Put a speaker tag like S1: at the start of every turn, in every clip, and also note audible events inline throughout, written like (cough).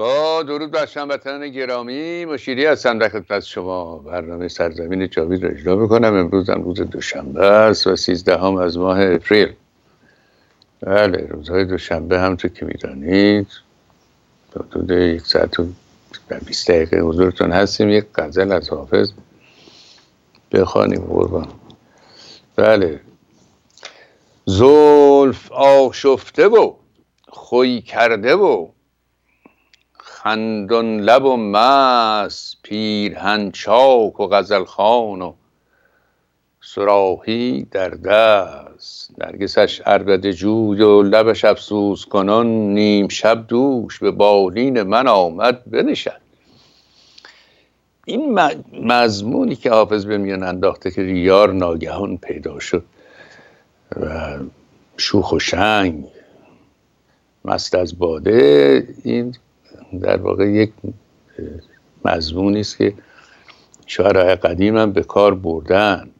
S1: با درود بر هموطنان گرامی مشیری هستم در خدمت شما. برنامه سرزمین جاوید را اجرا می‌کنم. امروز هم روز دوشنبه است و سیزدهم از ماه اپریل. بله روزهای دوشنبه همطور که می‌دانید. حدود یک ساعت و بیست دقیقه حضورتون هستیم. یک غزل از حافظ بخوانیم قربان. بله. زلف آشفته و خوی کرده و خندون لب و مس پیرهن چاک و غزل خان و سراحی در دست. نرگسش عربد جوی و لبش افسوس کنان نیم شب دوش به بالین من آمد بنشد این مضمونی که حافظ به میان انداخته که ریار ناگهان پیدا شد و شوخ و شنگ مست از باده این در واقع یک مضمونی است که شعرهای قدیم هم به کار بردن.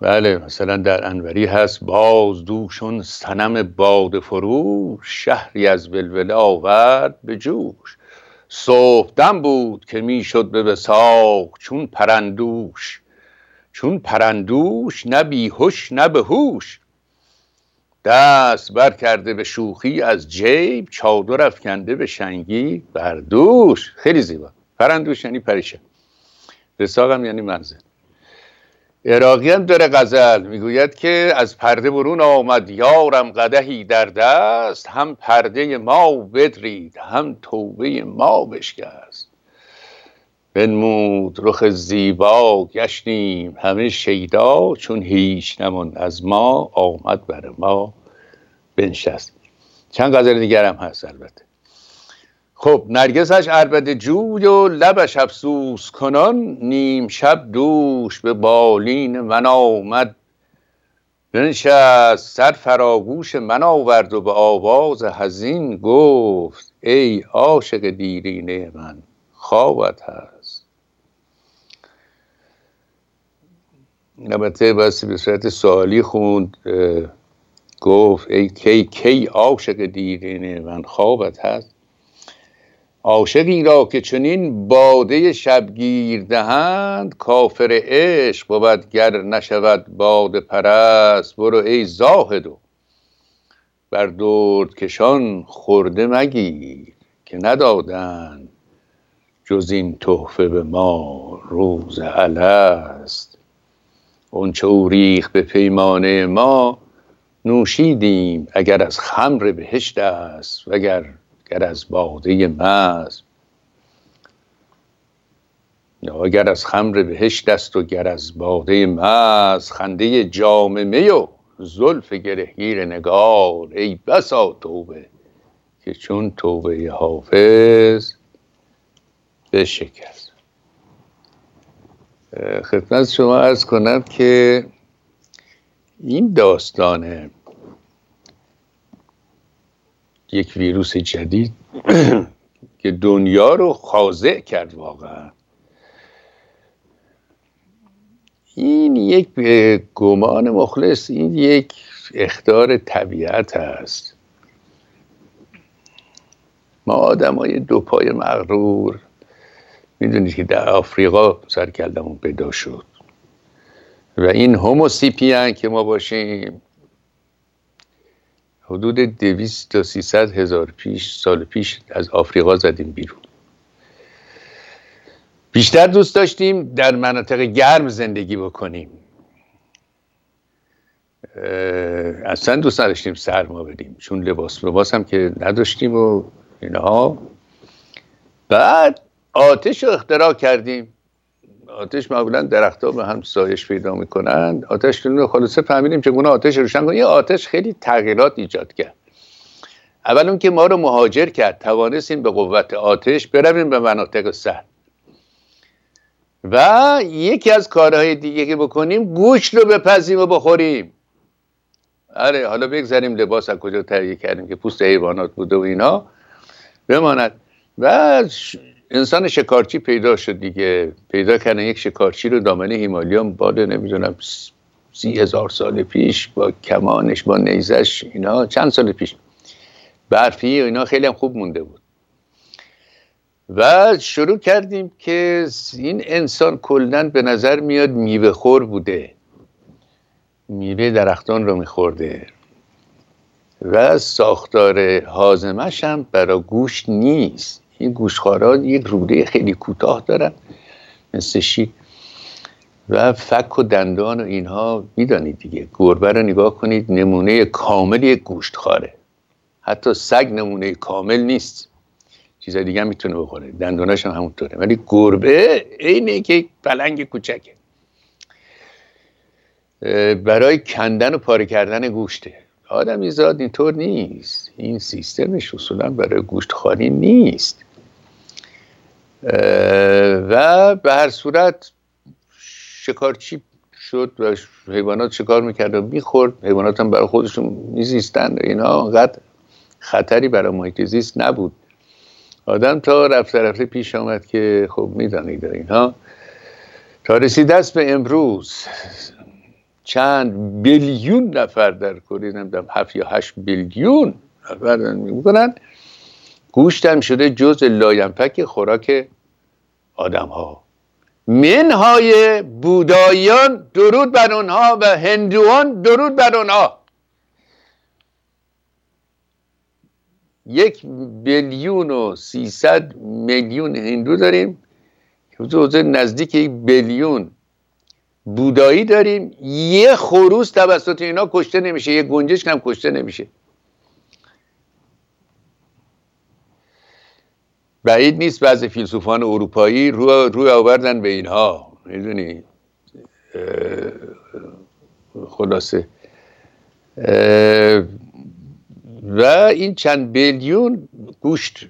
S1: بله مثلا در انوری هست باز دوشون سنم باد فروش شهری از ولوله آورد به جوش. صبحدم بود که می‌شد به وساق چون پرندوش. چون پرندوش نه بیهوش نه به هوش دست بر کرده به شوخی از جیب چادر افکنده به شنگی بر دوش. خیلی زیبا. پرندوش یعنی پریشه. رساقم یعنی منزل عراقی هم داره غزل. می‌گوید که از پرده برون آمد یارم قدهی در دست. هم پرده ما بدرید هم توبه ما بشکست. بنمود رخ زیبا گشتیم همه شیدا. چون هیچ نمون از ما آمد بر ما. بنشست. چند غزل دیگر هم هست البته. خب نرگسش عربد جوی و لبش افسوس کنان نیم شب دوش به بالین من آمد. بنشست سر فراگوش من آورد و به آواز حزین گفت ای عاشق دیرینه من خوابت هست. البته بسی به صورت سوالی خوند گفت ای کی کی عاشق دیرینه من خوابت هست. عاشقی را که چنین باده شبگیر دهند کافر عشق بود گر نشود باده پرست. برو ای زاهدو بر درد کشان خورده مگیر که ندادند جز این تحفه به ما روز الست. اونچه او ریخ به پیمانه ما نوشیدیم اگر از خمر بهشت است وگر گر از باده مز اگر از خمر بهشت است و گر از باده مز خنده جام می و زلف گرهگیر نگار. ای بسا توبه که چون توبه حافظ بشکست خدمت شما ارز کنم که این داستانه یک ویروس جدید (clears throat) که دنیا رو خاضع کرد واقعا. این یک گمان مخلص این یک اختار طبیعت است ما آدمای دو پای مغرور می‌دونید که در آفریقا سرکلمون پیدا شد. و این هوموسیپیان که ما باشیم حدود دویست تا سیصد هزار پیش سال پیش از آفریقا زدیم بیرون. بیشتر دوست داشتیم در مناطق گرم زندگی بکنیم. اصلا دوست نداشتیم سرما بدیم چون لباس لباس هم که نداشتیم و اینها. بعد آتش رو اختراع کردیم. آتش معمولا درختها به هم سایش پیدا می‌کنند آتش رو خلاصه فهمیدیم چگونه آتش روشن کنیم. یه آتش خیلی تغییرات ایجاد کرد. اول اون که ما رو مهاجر کرد توانستیم به قوت آتش برویم به مناطق سرد و یکی از کارهای دیگه که بکنیم گوشت رو بپزیم و بخوریم. آره حالا بگذاریم لباس از کجا تهیه کردیم که پوست حیوانات بوده و اینا. بماند. و انسان شکارچی پیدا شد دیگه. پیدا کردن یک شکارچی رو دامنه هیمالیان باده نمی‌دونم سی هزار سال پیش با کمانش با نیزش اینا چند سال پیش. برفی و اینا خیلی هم خوب مونده بود. و شروع کردیم که این انسان کلا به نظر میاد میوه خور بوده. میوه درختان رو میخورده. و ساختار حازمش هم برای گوشت نیست. این گوشخارا یک روده خیلی کوتاه دارن مثل شی و فک و دندان و اینها می‌دانید دیگه. گربه رو نگاه کنید نمونه کامل یک گوشتخاره حتی سگ نمونه کامل نیست. چیز دیگه هم می‌تونه بخوره. دنداناش هم همونطوره. ولی گربه اینه که پلنگ کوچکه. برای کندن و پاره کردن گوشته. آدمی زاد اینطور نیست. این سیستمش اصولا برای گوشت خاری نیست. و به هر صورت شکارچی شد و حیوانات شکار می‌کرد و می‌خورد. حیوانات هم برای خودشون میزیستن اینا انقدر خطری برای محیط زیست نبود. آدم تا رفته رفته پیش آمد که خب می‌دانید اینها تا رسید دست به امروز چند بیلیون نفر در کره نمی‌دونم هفت یا هشت بیلیون نفر می‌کنن گوشتم شده جز لاینفک خوراک آدم ها منهای بودایان درود بر اونها و هندوان درود بر اونها یک بیلیون و سیصد میلیون هندو داریم. که نزدیک یک بیلیون بودایی داریم. یه خروس توسط اینا کشته نمیشه یه گنجش هم کشته نمیشه. بعید نیست بعض فیلسوفان اروپایی رو روی آوردن به اینها. می‌دونی؟ خلاصه. و این چند بیلیون گوشت.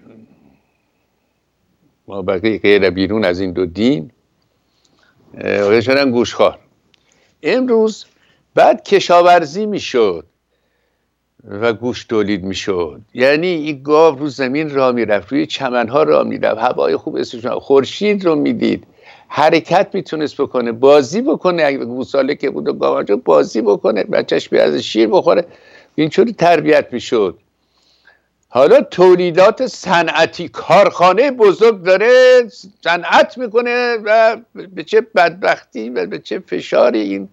S1: ما بقیه غیر بیرون از این دو دین شدن گوشخار امروز بعد کشاورزی می‌شد. و گوشت تولید می‌شد. یعنی این گاو رو زمین را می‌رفت روی چمنها را می‌رفت هوای خوب استشون خورشید رو می‌دید. حرکت می‌تونست بکنه بازی بکنه. اگه گوساله که بود و بازی بکنه بچهش بیاد شیر بخوره. اینجوری تربیت می‌شد. حالا تولیدات صنعتی کارخانه بزرگ داره صنعت می‌کنه و به چه بدبختی و به چه فشاری این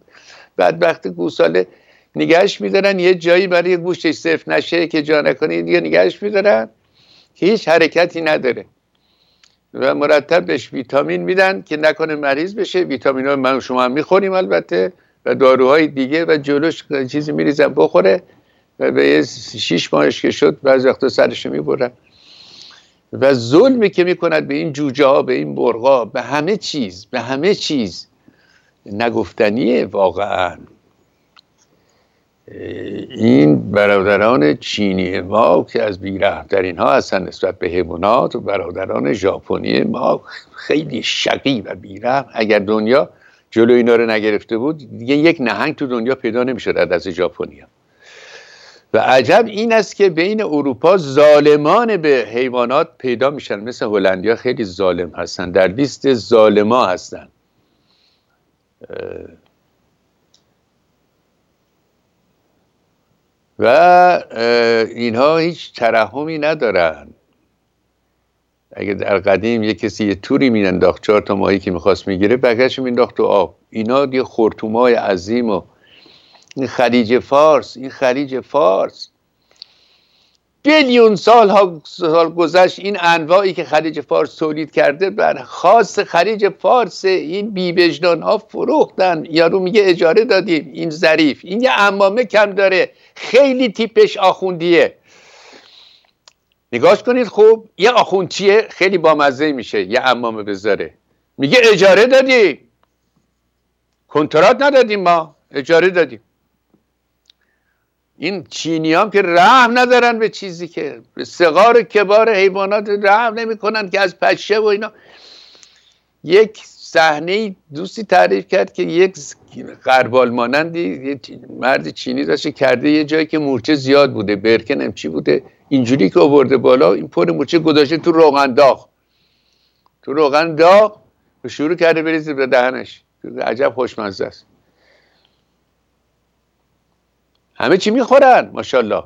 S1: بدبخت گوساله نگهش میدارن یه جایی برای گوشتش صرف نشه که جا نکنه دیگه نگهش میدارن. هیچ حرکتی نداره. و مرتب بهش ویتامین میدن که نکنه مریض بشه. ویتامین ها من شما هم می‌خوریم البته. و داروهای دیگه و جلوش چیزی میریزن بخوره. و به یه شیش ماهش که شد بعض وقتا سرش می‌برن. و ظلمی که می‌کند به این جوجه ها به این برغا به همه چیز به همه چیز نگفتنیه واقعا. این برادران چینی ما که از در اینها هستن نسبت به حیوانات و برادران ژاپنی ما خیلی شقی و بیرحم. اگر دنیا جلو اینا رو نگرفته بود دیگه یک نهنگ تو دنیا پیدا نمی‌شد از ژاپنیا و عجب این است که بین اروپا ظالمان به حیوانات پیدا میشن. مثل هلندیا خیلی ظالم هستن در لیست ظالما هستن. و اینها هیچ ترحمی ندارن. اگه در قدیم یه کسی یه توری مینداخت چهار تا ماهی که می‌خواست می‌گیره بقیهش مینداخت تو آب. اینا یه خورتومای عظیم و این خلیج فارس این خلیج فارس. بیلیون سال ها سال گذشت این انواعی که خلیج فارس تولید کرده بر خاص خلیج فارس این بیبجدان ها فروختن. یارو میگه اجاره دادیم. این ظریف. این یه امامه کم داره. خیلی تیپش آخوندیه. نگاش کنید خوب. یه آخوندچیه خیلی بامزه میشه. یه امامه بذاره. میگه اجاره دادیم. کنترات ندادیم ما. اجاره دادیم. این چینی هم که رحم ندارن به چیزی که به سقار کبار حیوانات رحم نمی‌کنن که از پشه و اینا. یک صحنه دوستی تعریف کرد که یک قربال مانندی مرد چینی داشته کرده یه جایی که مورچه زیاد بوده برکن چی بوده. اینجوری که آورده بالا این پر مورچه گذاشته تو روغن داغ. تو روغن داغ شروع کرده بریزه به دهنش. عجب خوشمزه است. همه چی می‌خورن ماشاءالله.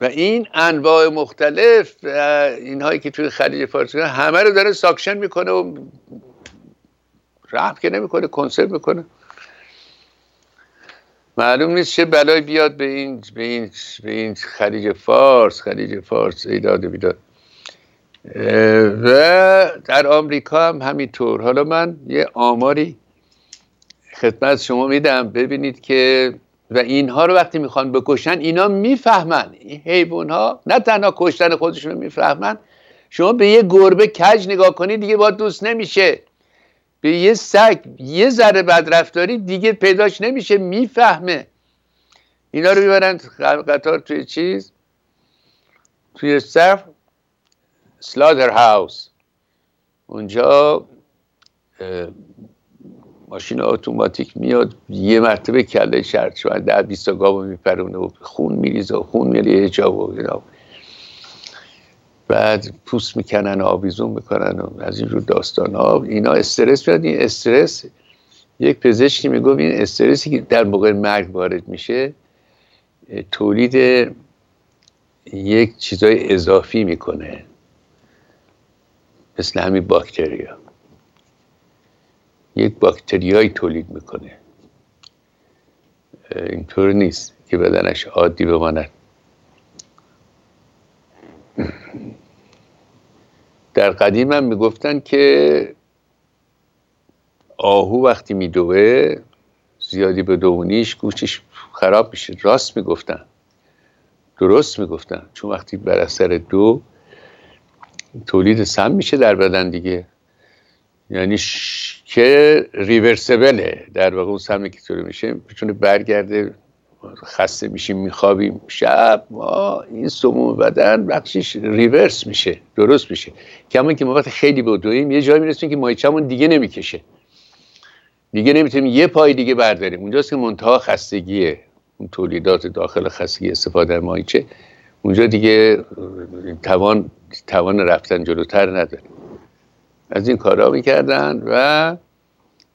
S1: و این انواع مختلف اینهایی که توی خلیج فارس همه رو داره ساکشن می‌کنه و رحم که نمی‌کنه کنسرو می‌کنه. معلوم نیست چه بلایی بیاد به این به این به این خلیج فارس خلیج فارس ایداد بیداد. و در آمریکا هم همینطور. حالا من یه آماری خدمت شما میدم. ببینید که و اینها رو وقتی می‌خوان بکشن اینا می‌فهمن. این حیوان ها نه تنها کشتن خودشون رو می‌فهمن. شما به یه گربه کج نگاه کنید دیگه با دوست نمیشه. به یه سگ یه ذره بدرفتاری دیگه پیداش نمیشه می‌فهمه. اینا رو می‌برن قطار توی چیز؟ توی صف؟ سلادر هاوس اونجا ماشین اتوماتیک میاد یه مرتبه کله شرط شما ده بیست گاو میپرونه و خون میریزه و خون میریه جا و اینا. بعد پوست می‌کنن و آویزون می‌کنن و از اینجور داستان ها. اینا استرس بیاد این استرس یک پزشکی می‌گفت این استرسی که در موقع مرگ وارد میشه تولید یک چیزای اضافی می‌کنه. مثل همین باکتریا. یک باکتریایی تولید می‌کنه. اینطور نیست که بدنش عادی بماند. در قدیم هم می‌گفتن که آهو وقتی میدوه زیادی به دوونیش گوشش خراب میشه. راست می‌گفتن. درست می‌گفتن. چون وقتی بر اثر دو تولید سم میشه در بدن دیگه. یعنی که ریورسبله در واقع اون سمی که طوری میشه می‌تونه برگرده خسته میشیم میخوابیم. شب ما این سموم بدن بخشش ریورس میشه درست میشه. کما که ما وقت خیلی بدویم یه جایی می‌رسیم که مایچمون دیگه نمی‌کشه. دیگه نمی‌تونیم یه پای دیگه برداریم. اونجاست که منتها خستگیه اون تولیدات داخل خستگی استفاده مایچه. اونجا دیگه توان توان رفتن جلوتر نداره. از این کارا می‌کردن و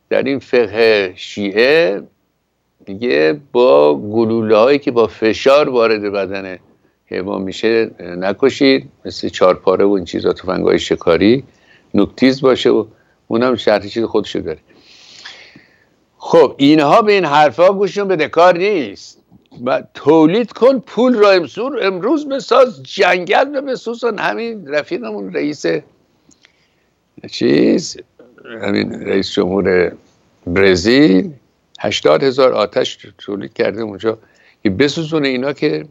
S1: در این فقه شیعه میگه با گلوله هایی که با فشار وارد بدن حیوان میشه نکشید. مثل چارپاره و این چیزا تفنگ های شکاری نکتیز باشه و اونم شرطی چیز خودشو داره. خب اینها به این حرفا گوششون به دکار نیست. تولید کن پول را امسور امروز بساز جنگل بسوزن. همین رفیقمون رئیس چیز همین رئیس جمهور برزیل هشتاد هزار آتش تولید کرده اونجا که بسوزونه اینا که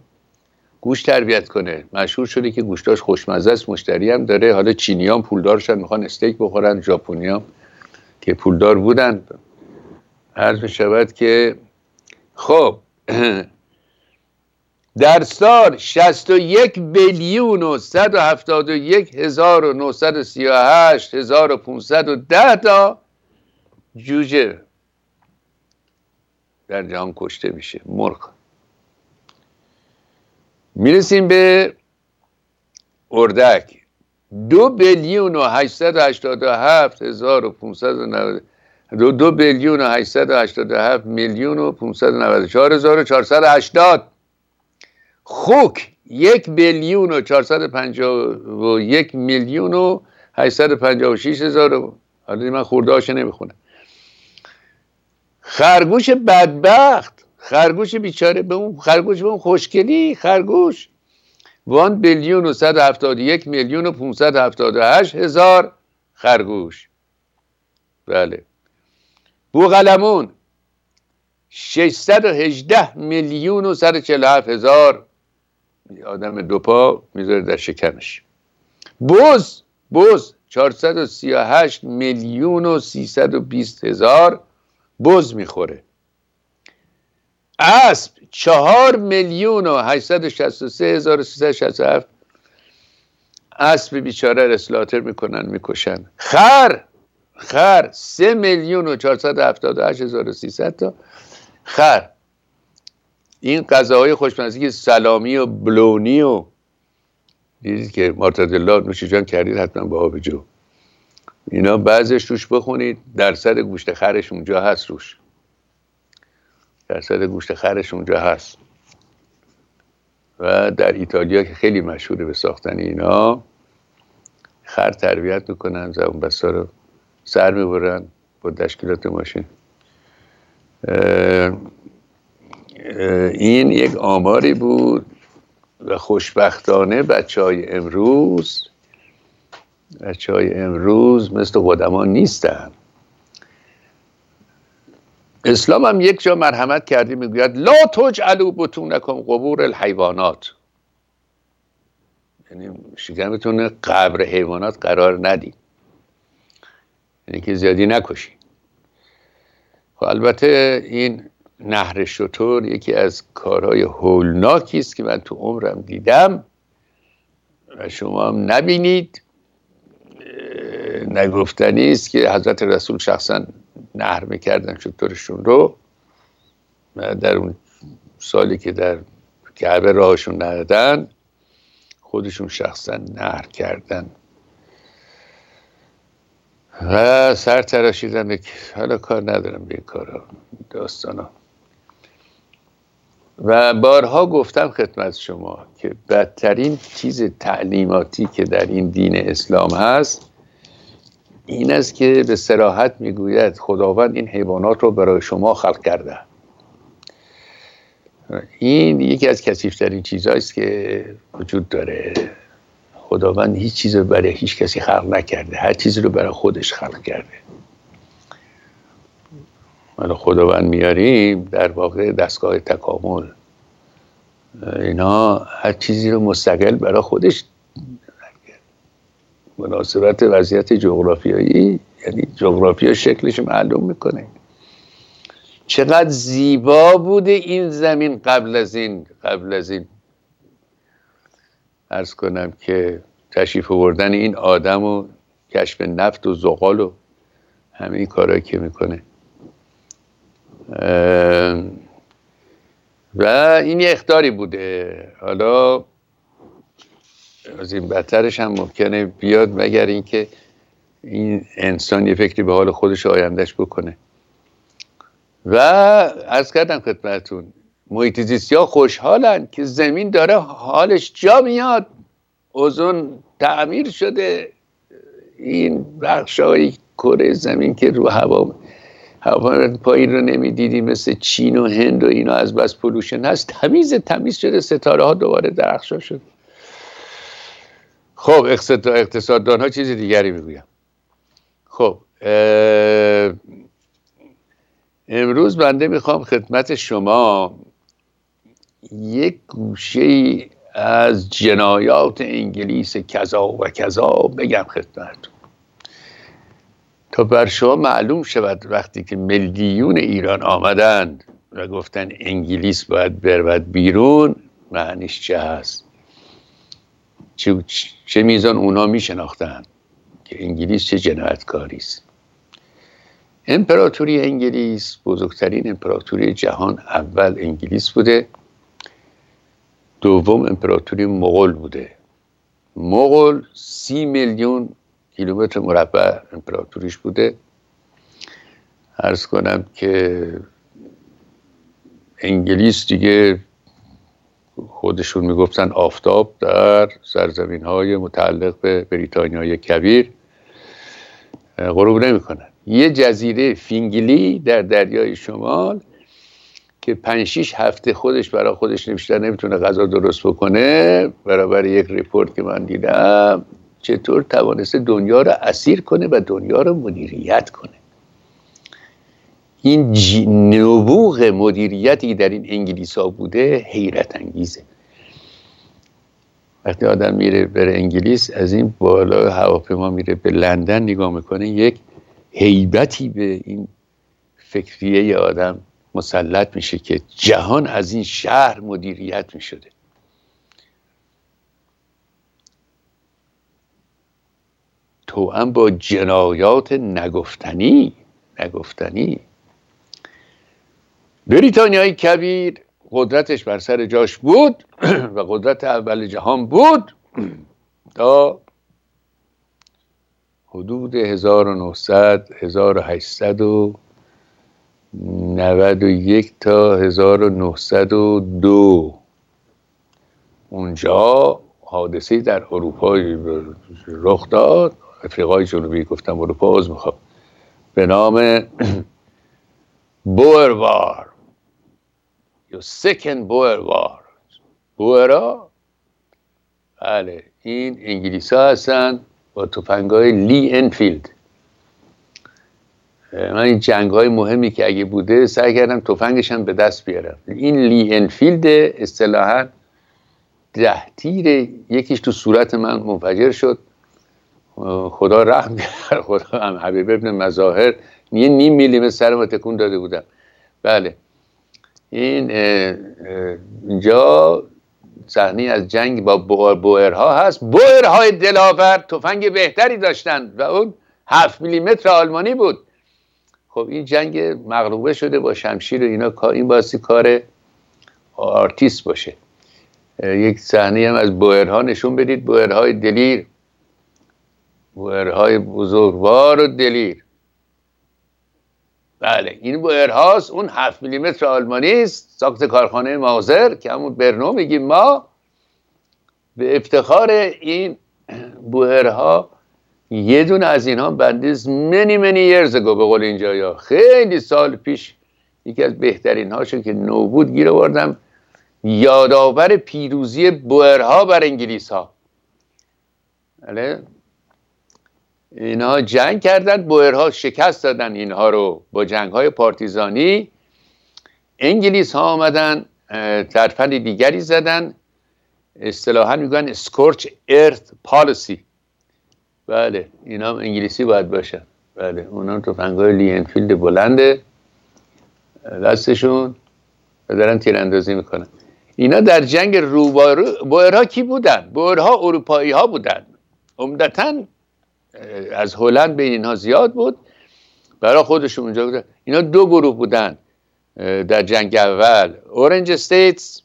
S1: گوش تربیت کنه. مشهور شده که گوشتاش خوشمزه است مشتری هم داره. حالا چینی هم پولدارشن می‌خوان استیک بخورن ژاپنی هم که پولدار بودن. عرض شود که خب (clears throat) در سال 61 بیلیون و 171 هزار و 938 هزار و 510 تا جوجه در جهان کشته میشه مرغ می‌رسیم به اردک. دو بیلیون و 887 هزار و 590 دو, دو بیلیون و 887 میلیون و 594 هزار و 480 خوک یک بیلیون و 451 میلیون و 856 هزار حالا من خورده نمی‌خونم. خرگوش بدبخت. خرگوش بیچاره به اون خرگوش به اون خوشگلی. خرگوش. وان بیلیون و 171 میلیون و 578 هزار خرگوش. بله. بوغلمون 618 میلیون و 147 هزار آدم دو پا می‌ذاره در شکمش. بوز بوز 438 میلیون و 320 هزار بز می‌خوره. اسب چهار میلیون و 863 هزار و 367 اسب بیچاره رسلاتر می‌کنن می‌کشن. خر خر سه میلیون و 478 هزار و 300 تا خر. این غذاهای خوشمزه سلامی و بلونی و دیدید که مارتادلا نوشی جان کردید حتما با آبجو اینا بعضش روش بخونید درصد گوشت خرش اونجا هست روش. درصد گوشت خرش اونجا هست. و در ایتالیا که خیلی مشهوره به ساختن اینا خر تربیت می‌کنن زبون بسا رو سر می‌برن با تشکیلات ماشین. این یک آماری بود و خوشبختانه بچه های امروز بچه های امروز مثل قدما نیستن. اسلام هم یک جا مرحمت کردی می‌گوید لا تجعلوا بطونکم قبور الحیوانات. یعنی شکمتون قبر حیوانات قرار ندید یعنی که زیادی نکشی. خب البته این نهر شطور یکی از کارهای هولناکی است که من تو عمرم دیدم و شما هم نبینید. نگفتنی است که حضرت رسول شخصا نهر می‌کردن شطورشون رو. در اون سالی که در کعبه راهشون ندادن خودشون شخصا نهر کردن. و سر تراشیدن حالا کار ندارم به این کارا داستانا. و بارها گفتم خدمت شما که بدترین چیز تعلیماتی که در این دین اسلام هست این است که به سراحت می‌گوید خداوند این حیوانات رو برای شما خلق کرده. این یکی از کسیفترین چیزهاییست که وجود داره. خداوند هیچ چیز رو برای هیچ کسی خلق نکرده. هر چیزی رو برای خودش خلق کرده. من خداوند میاریم در واقع دستگاه تکامل. اینا هر چیزی رو مستقل برای خودش مناسبت وضعیت جغرافیایی یعنی جغرافیا شکلش معلوم می‌کنه. چقدر زیبا بوده این زمین قبل از این قبل از این. ارز کنم که تشریف آوردن این آدم و کشف نفت و زغال و همه این کارهایی که می‌کنه. و این یه اختاری بوده. حالا از این بدترش هم ممکنه بیاد مگر اینکه این انسان یه فکری به حال خودش آیندهش بکنه. و از کردم خدمتون محیط زیستی ها خوشحالن که زمین داره حالش جا میاد. اوزون تعمیر شده. این بخش های کره زمین که رو هوا هوا پایین رو نمی‌دیدی مثل چین و هند و اینا از بس پلوشن هست. تمیز تمیز شده. ستاره ها دوباره درخشا شده خب اقتصاددان ها چیز دیگری می‌گویم. خب امروز بنده می‌خوام خدمت شما یک گوشه از جنایات انگلیس کذا و کذا بگم خدمتتون. تا بر شما معلوم شود وقتی که میلیون ایران آمدند و گفتن انگلیس باید برود بیرون معنیش چه هست؟ چه, چه میزان اونا میشناختن که انگلیس چه جنایتکاری است؟ امپراتوری انگلیس بزرگترین امپراتوری جهان اول انگلیس بوده دوم امپراتوری مغول بوده. مغول سی میلیون کیلومتر مربع امپراتوریش بوده. ارز کنم که انگلیس دیگه خودشون می‌گفتن آفتاب در سرزمین های متعلق به بریتانیای کبیر غروب نمی‌کنن. یه جزیره فینگیلی در دریای شمال که پنج شیش هفته خودش برای خودش بیشتر نمی‌تونه غذا درست بکنه برابر یک report که من دیدم چطور توانسته دنیا رو اسیر کنه و دنیا رو مدیریت کنه. این نبوغ مدیریتی در این انگلیس ها بوده حیرت انگیزه. وقتی آدم میره بره انگلیس از این بالا هواپیما میره به لندن نگاه می‌کنه یک هیبتی به این فکریه آدم مسلط میشه که جهان از این شهر مدیریت می‌شده. تو هم با جنایات نگفتنی نگفتنی. بریتانیای کبیر قدرتش بر سر جاش بود (clears throat) و قدرت اول جهان بود (clears throat) تا حدود 1900 1891 تا 1902 اونجا حادثه در اروپا رخ داد. افریقای جنوبی گفتم اروپا از می‌خوام به نام Boer War یا Second Boer War بوئرا؟ بله این انگلیس ها هستن با تفنگ های Lee-Enfield من این جنگ های مهمی که اگه بوده سعی کردم تفنگش به دست بیارم. این Lee-Enfield اصطلاحا ده تیر یکیش تو صورت من منفجر شد. خدا رحم کرد (laughs) خدا هم حبیب ابن مظاهر یه نیم میلیمتر سر ما تکون داده بودم بله. این اینجا صحنه از جنگ با بوئرها هست. بوئرهای دلاور تفنگ بهتری داشتند و اون هفت میلیمتر آلمانی بود. خب این جنگ مغلوبه شده با شمشیر و اینا. این باسی کار آرتیست باشه. یک صحنه هم از بوئرها نشون بدید. بوئرهای دلیر. بوئرهای بزرگوار و دلیر. بله این بوئرهاست اون هفت میلیمتر آلمانی است ساخت کارخانه مازر که همون برنو میگیم ما. به افتخار این بوئرها یه دونه از اینها بندیز many many years ago به قول اینجا یا. خیلی سال پیش یکی از بهترین هاشون که نو بود گیر آوردم. یادآور پیروزی بوئرها بر انگلیس ها بله اینها جنگ کردن بوئرها شکست دادن اینها رو با جنگ های پارتیزانی. انگلیس ها آمدن ترفند دیگری زدن. اصطلاحا میگن سکورچ ارث پالیسی بله اینا هم انگلیسی باید باشن بله اونا تفنگ های Lee-Enfield بلنده. دستشون و دارن تیراندازی می‌کنن. اینا در جنگ روبارو بوئرها کی بودن؟ بوئرها اروپایی ها بودن. عمدتا از هلند بین اینها زیاد بود. برای خودشون اونجا بودن. اینا دو گروه بودن در جنگ اول. Orange States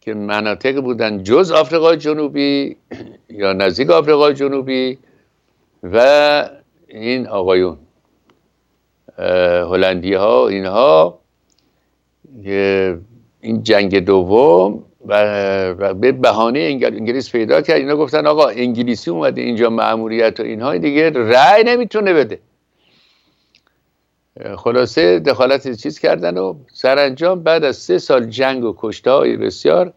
S1: که مناطق بودن جز آفریقای جنوبی (clears throat) یا نزدیک آفریقای جنوبی و این آقایون. هلندی ها اینها این جنگ دوم و به بهانه انگلیس پیدا کرد. اینا گفتن آقا انگلیسی اومده اینجا معمولیت و اینها دیگه رأی نمی‌تونه بده. خلاصه دخالت چیز کردن و سرانجام بعد از سه سال جنگ و کشته های بسیار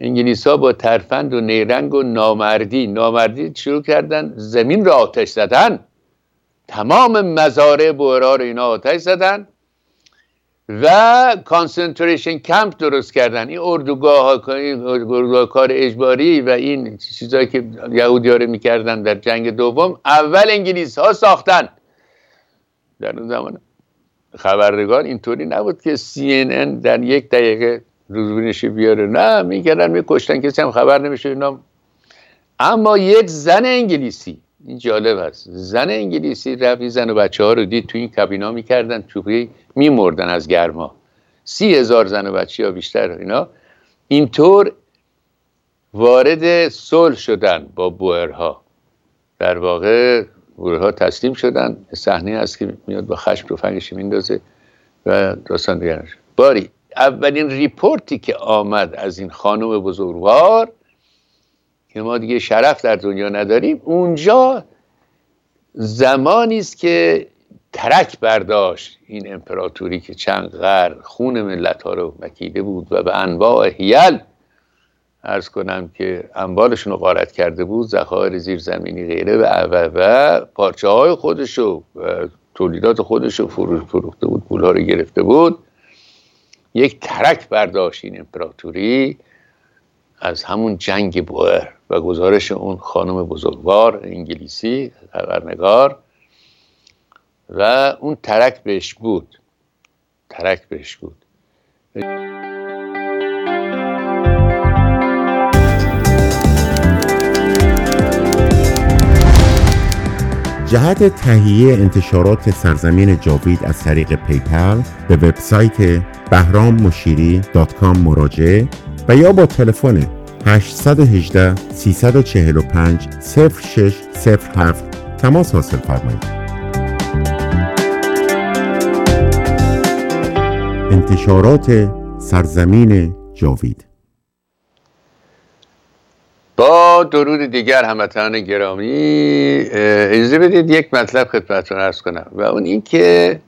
S1: انگلیس ها با ترفند و نیرنگ و نامردی نامردی شروع کردن زمین را آتش زدن. تمام مزارع بورا اینا آتش زدن. و concentration camp درست کردن. این اردوگاه ها کار اجباری و این چیزهایی که یهودی رو می‌کردن در جنگ دوم اول انگلیس ها ساختن. در اون زمان خبرنگار اینطوری نبود که CNN در یک دقیقه روزبینشی بیاره. نه می‌کردن میکشتن کسی هم خبر نمیشه اینا اما یک زن انگلیسی این جالب است. زن انگلیسی رفت زن و بچه ها رو دید تو این کابینا می‌کردن چوبی میمردن از گرما. سی هزار زن و بچه ها بیشتر اینا. اینطور وارد صلح شدن با بوئرها. در واقع بوئرها تسلیم شدن. صحنه است که میاد با خشم رو فنگش میندازه و داستان دیگرش. باری اولین report ی که آمد از این خانم بزرگوار که ما دیگه شرف در دنیا نداریم اونجا زمانی است که ترک برداشت این امپراتوری که چند قرن خون ملت ها رو مکیده بود و به انواع حیل عرض کنم که اموالشون رو غارت کرده بود ذخایر زیرزمینی غیره و و, و پارچه های خودش و تولیدات خودش رو فروخته بود پولها رو گرفته بود. یک ترک برداشت این امپراتوری از همون جنگ بوئر. و گزارش اون خانم بزرگوار انگلیسی خبرنگار. و اون ترک بهش بود. ترک بهش بود.
S2: جهت تهیه انتشارات سرزمین جاوید از طریق پیپل به وبسایت بهرام مشیری مراجعه و یا با تلفن 818 345 0607 تماس حاصل فرمایید. انتشارات سرزمین جاوید
S1: با درود دیگر هموطنان گرامی اجازه بدید یک مطلب خدمتتون ارز کنم و اون این که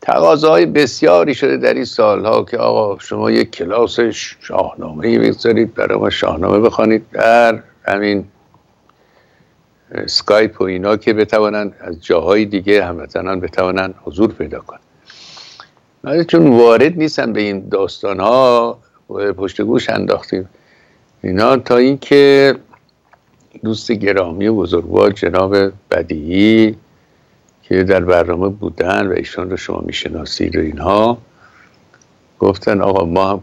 S1: تقاضاهای بسیاری شده در این سالها که آقا شما یک کلاس شاهنامه بگذارید برای ما شاهنامه بخوانید در همین سکایپ و اینا که بتوانند از جاهای دیگه هموطنان بتوانند حضور پیدا کنند. چون وارد نیستن به این داستان ها پشت گوش انداختیم. اینا تا اینکه دوست گرامی و بزرگوار جناب بدیعی که در برنامه بودن و ایشان رو شما می‌شناسید و اینها. گفتن آقا ما هم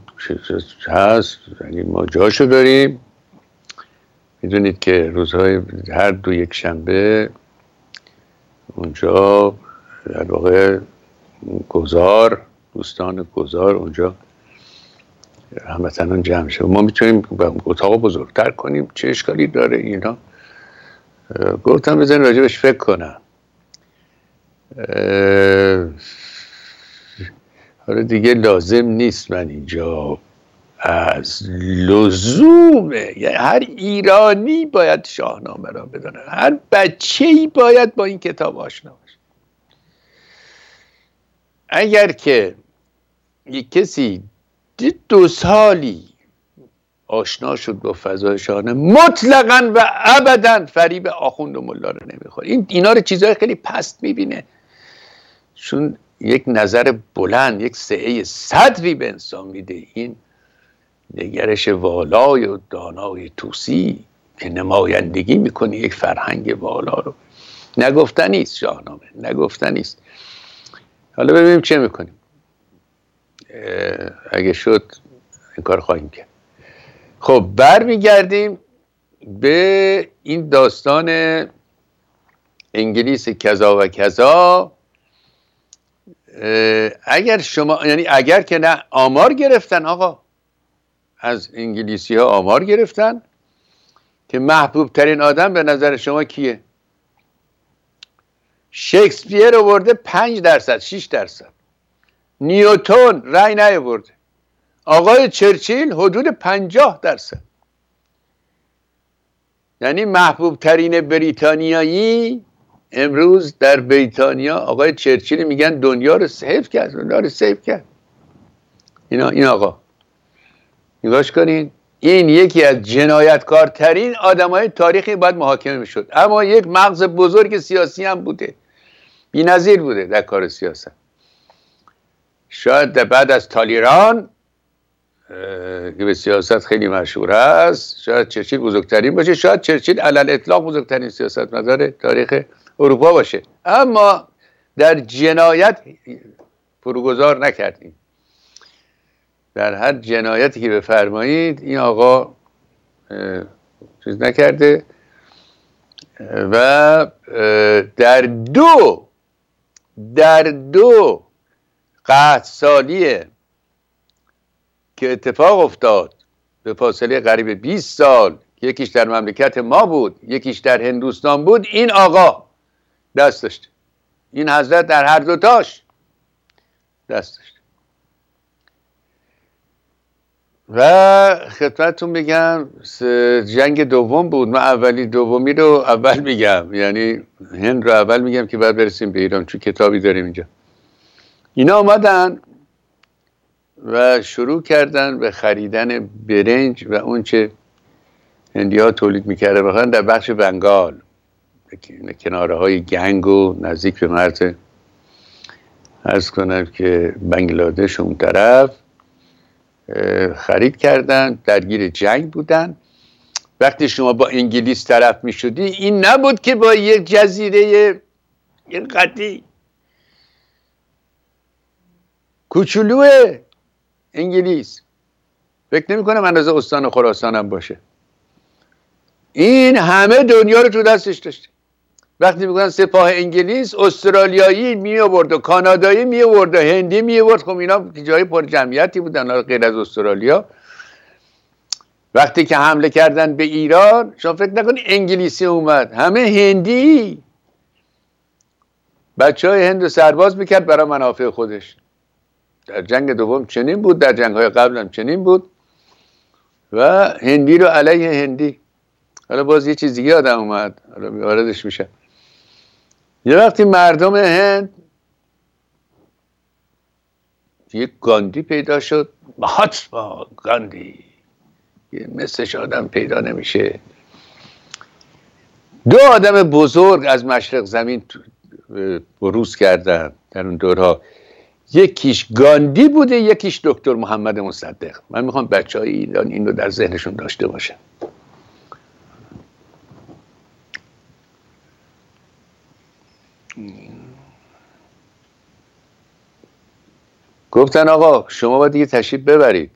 S1: هست؟ یعنی ما جاشو داریم. می‌دونید که روزهای هر دو یک شنبه اونجا در واقع گذار دوستان گذار اونجا هموطنان جمع شد. ما می‌تونیم اتاق بزرگتر کنیم چه اشکالی داره اینا گفتم بزن راجبش فکر کنم. حالا دیگه لازم نیست من اینجا از لزوم یعنی هر ایرانی باید شاهنامه را بدانه هر بچه ای باید با این کتاب آشنا باشه. اگر که یک کسی دو سالی آشنا شد با فضای شاهنامه مطلقا و ابدا فریب آخوند و ملا رو نمی‌خوره. این اینا رو چیزهای خیلی پست می‌بینه. چون یک نظر بلند یک سعه صدری به انسان میده. این نگرش والای و دانای توسی که نمایندگی می‌کنه یک فرهنگ والا رو. نگفتنی است شاهنامه نگفتنی است حالا ببینیم چه می‌کنیم. اگه شد این کار خواهیم کرد. خب برمیگردیم به این داستان انگلیس کذا و کذا. اگر شما یعنی اگر که نه آمار گرفتن آقا. از انگلیسی ها آمار گرفتن که محبوب ترین آدم به نظر شما کیه؟ شکسپیر آورده پنج درصد 6 درصد. نیوتون رأی نیاورده. آقای چرچیل حدود پنجاه درصد. یعنی محبوب ترین بریتانیایی امروز در بریتانیا آقای چرچیل میگن دنیا رو سیف کرد دنیا رو سیف کرد. اینا این آقا. نگاش کنین. این یکی از جنایتکارترین آدم های تاریخی باید محاکمه می‌شد. اما یک مغز بزرگ سیاسی هم بوده. بی نظیر بوده در کار سیاست. شاید بعد از تالیران که به سیاست خیلی مشهور است شاید چرچیل بزرگترین باشه شاید چرچیل علل اطلاق بزرگترین سیاست مدار تاریخ اروپا باشه. اما در جنایت فروگذار نکردیم. در هر جنایتی که بفرمایید این آقا چیز نکرده. و در دو در دو قهد سالیه که اتفاق افتاد به فاصله قریب 20 سال یکیش در مملکت ما بود یکیش در هندوستان بود این آقا دست داشته. این حضرت در هر دوتاش دست داشته. و خدمتتون بگم جنگ دوم بود. من اولی دومی رو اول میگم. یعنی هند رو اول میگم که بعد برسیم به ایران چون کتابی داریم اینجا. اینا آمدن و شروع کردن به خریدن برنج و اونچه هندی ها تولید می‌کرده. بخوان در بخش بنگال. کناره های گنگ و نزدیک به مرز ارز کنم که بنگلادش اون طرف خرید کردن درگیر جنگ بودن. وقتی شما با انگلیس طرف می شدی این نبود که با یک جزیره قطعی. کوچولو انگلیس. فکر نمی کنم اندازه استان خراسان هم باشه. این همه دنیا رو تو دستش داشته. وقتی میگن سپاه انگلیس استرالیایی می آورد و کانادایی می آورد و هندی می آورد خب اینا جای پر جمعیتی بودن غیر از استرالیا. وقتی که حمله کردن به ایران شما فکر نکنید انگلیسی اومد. همه هندی. بچه های هند سرباز می‌کرد برای منافع خودش. در جنگ دوم چنین بود در جنگ های قبل هم چنین بود. و هندی رو علیه هندی. حالا باز یه چیز دیگه آدم اومد. حالا واردش میشه. یه وقتی مردم هند یک گاندی پیدا شد. مهاتما گاندی. مثلش آدم پیدا نمیشه. دو آدم بزرگ از مشرق زمین بروز کردن در اون دورها. یکیش گاندی بوده یکیش دکتر محمد مصدق. من می‌خوام بچه های این رو در ذهنشون داشته باشن گفتن آقا شما باید دیگه تشریف ببرید.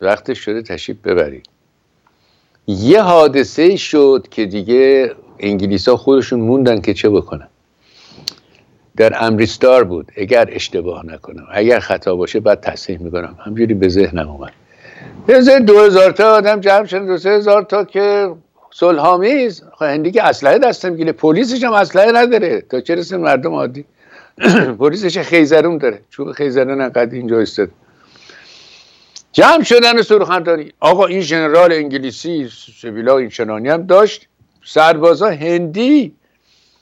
S1: وقتش شده تشریف ببرید. یه حادثه شد که دیگه انگلیس ها خودشون موندن که چه بکنن. در امریستار بود. اگر اشتباه نکنم. اگر خطا باشه بعد تصحیح می‌کنم. همجوری به ذهنم اومد. دو هزار تا آدم جمع شدن. دو سه هزار تا که صلحآمیز. خب هندی که اسلحه دست می‌گیره پلیسش هم اسلحه نداره. تا چه رسه مردم عادی؟ (clears throat) پلیسش خیزرون داره. چوب خیزرون انقدر اینجا استد جمع شدن سرخندانی. آقا این ژنرال انگلیسی سبیلا این چنانی هم داشت. سربازا هندی.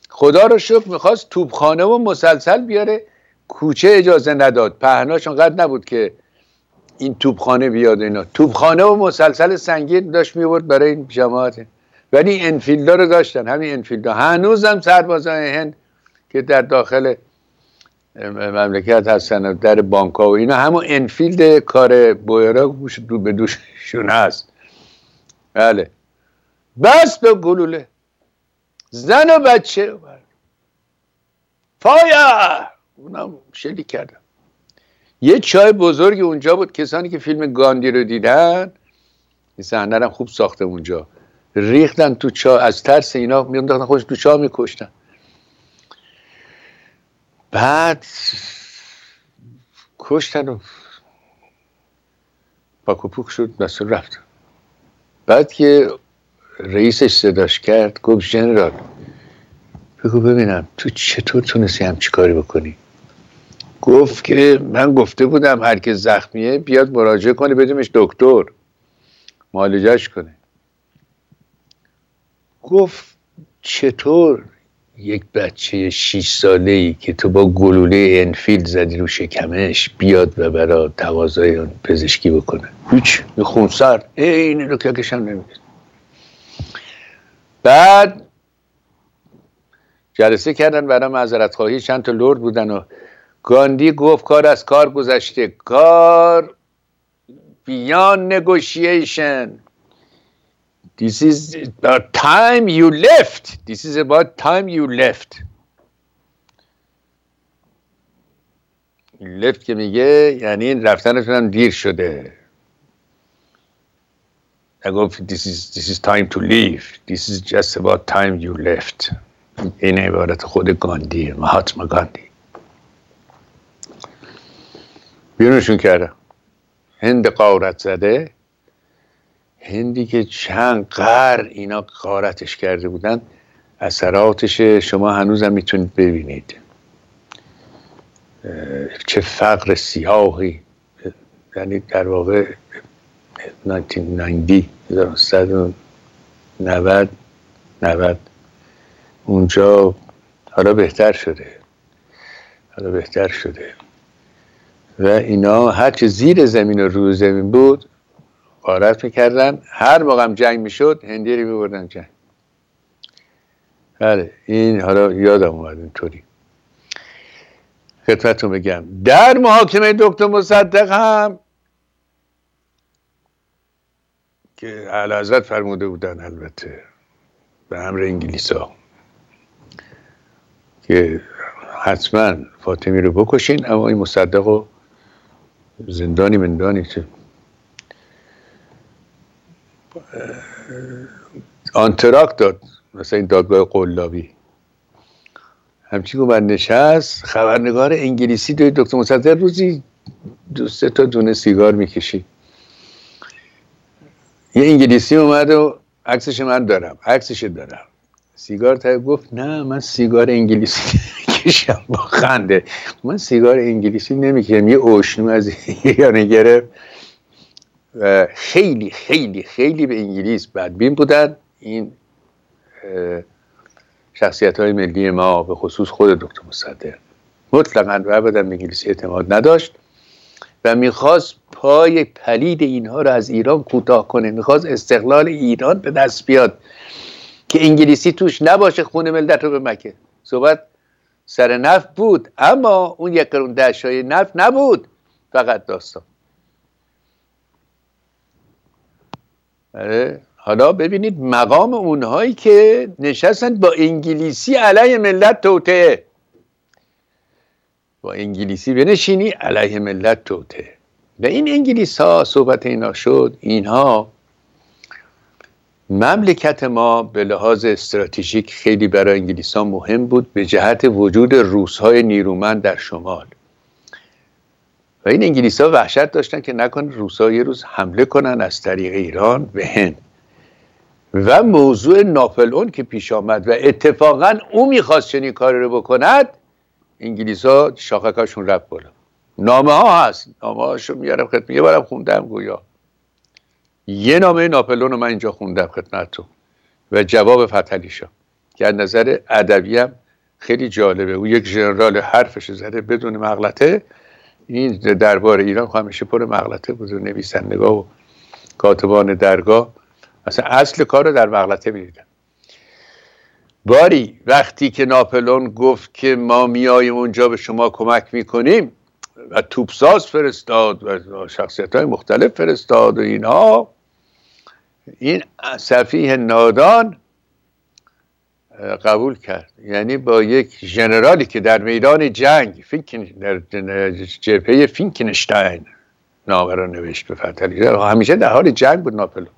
S1: خدا رو شکر می‌خواست توبخانه و مسلسل بیاره. کوچه اجازه نداد. پهناش انقدر نبود که این توبخانه بیاد اینا. توبخانه و مسلسل سنگین داشت میورد برای این جماعت. ولی انفیلدا رو داشتن همین انفیلدا. هنوز هم سربازان هند که در داخل مملکت هستن در بانکا و اینا همون انفیلد کار بویرا دو به دوششون هست. بله. بس به گلوله. زن و بچه. فایر! اونم شلی کردم یه چای بزرگی اونجا بود. کسانی که فیلم گاندی رو دیدن این صحنه خوب ساخته اونجا. ریختن تو چا از ترس اینا میانداختن خودش تو چا میکشتن. بعد کشتن و پاک شد مسئول رفت. بعد که رئیسش صداش کرد گفت جنرال بگو ببینم تو چطور تونستی هم کاری بکنی؟ گفت که من گفته بودم هر که زخمیه بیاد مراجعه کنه بدیمش دکتر معالجهش کنه. گفت چطور یک بچه 6 ساله ای که تو با گلوله انفیلد زدی رو شکمش بیاد و برا تقاضای پزشکی بکنه؟ هیچ. خونسر این رو کشم نمید بعد جلسه کردن برای معذرت خواهی چند تا لرد بودن و گاندی گفت کار از کار گذشته. کار بیان نگوشیشن. This is about time you left. This is about time you left. left که میگه یعنی رفتنتون هم دیر شده نگفت this is, this is time to leave. This is just about time you left. این عبارت خود گاندی مهاتما گاندی بیرونشون کرده هند قارت زده هندی که چند قر اینا قارتش کرده بودن اثراتش شما هنوزم می‌تونید ببینید. چه فقر سیاهی. یعنی در واقع 1990 90 90 اونجا حالا بهتر شده. حالا بهتر شده. و اینا هرچه زیر زمین و روی زمین بود غارت می‌کردن. هر موقع هم جنگ می‌شد هندی رو میبردن جنگ. بله این حالا یادم اومد اینطوری. خدمتتون بگم در محاکمه دکتر مصدق هم که حضرت فرموده بودن البته به امر انگلیس ها که حتما فاطمی رو بکشین اما این مصدق رو زندانی مندانی چه آنتراک داد مثلا این دادگاه قلابی. همچین من نشست خبرنگار انگلیسی دوی دکتر مصدق روزی دو سه تا دونه سیگار می‌کشی یه انگلیسی اومد و عکسش من دارم عکسش دارم. سیگار تا گفت نه من سیگار انگلیسی کشم با خنده من سیگار انگلیسی نمی‌کشم یه اوشنو از ایران گرفت. خیلی خیلی خیلی به انگلیس بدبین بودن. این شخصیت های ملی ما به خصوص خود دکتر مصدق مطلقا و ابدا به انگلیسی اعتماد نداشت و می‌خواست پای پلید اینها رو از ایران کوتاه کنه. می‌خواست استقلال ایران به دست بیاد که انگلیسی توش نباشه خون ملت رو به مکه صحبت سر نفت بود اما اون یک قرون دشای نفت نبود فقط داستان. حالا ببینید مقام اونهایی که نشستن با انگلیسی علیه ملت توته با انگلیسی بنشینی علیه ملت توته و این انگلیس ها صحبت اینا شد اینها مملکت ما به لحاظ استراتژیک خیلی برای انگلیس ها مهم بود به جهت وجود روس های نیرومند در شمال. و این انگلیس ها وحشت داشتن که نکن روس ها یه روز حمله کنن از طریق ایران به هند. و موضوع ناپلئون که پیش آمد و اتفاقا او می‌خواست چنین کاری رو بکند انگلیس ها شاخکاشون رفت بالا. نامه ها هست. نامه هاشو میارم خدمت. یه بارم خوندم گویا. یه نامه ناپلون رو من اینجا خوندم خدمتتون و جواب فتحعلی شاه که از نظر ادبی هم خیلی جالبه. او یک ژنرال حرفش زده بدون مغلطه. این دربار ایران خب همیشه پر مغلطه بود نویسندگاه و کاتبان درگاه. اصلا اصل کار رو در مغلطه می‌دیدن. باری وقتی که ناپلون گفت که ما میاییم اونجا به شما کمک می‌کنیم و توپساز فرستاد و شخصیت های مختلف فرستاد و اینها این صفیه نادان قبول کرد. یعنی با یک ژنرالی که در میدان جنگ فینکن در جبهه فینکنشتاین نامه را نوشت به فتلی همیشه در حال جنگ بود ناپلون.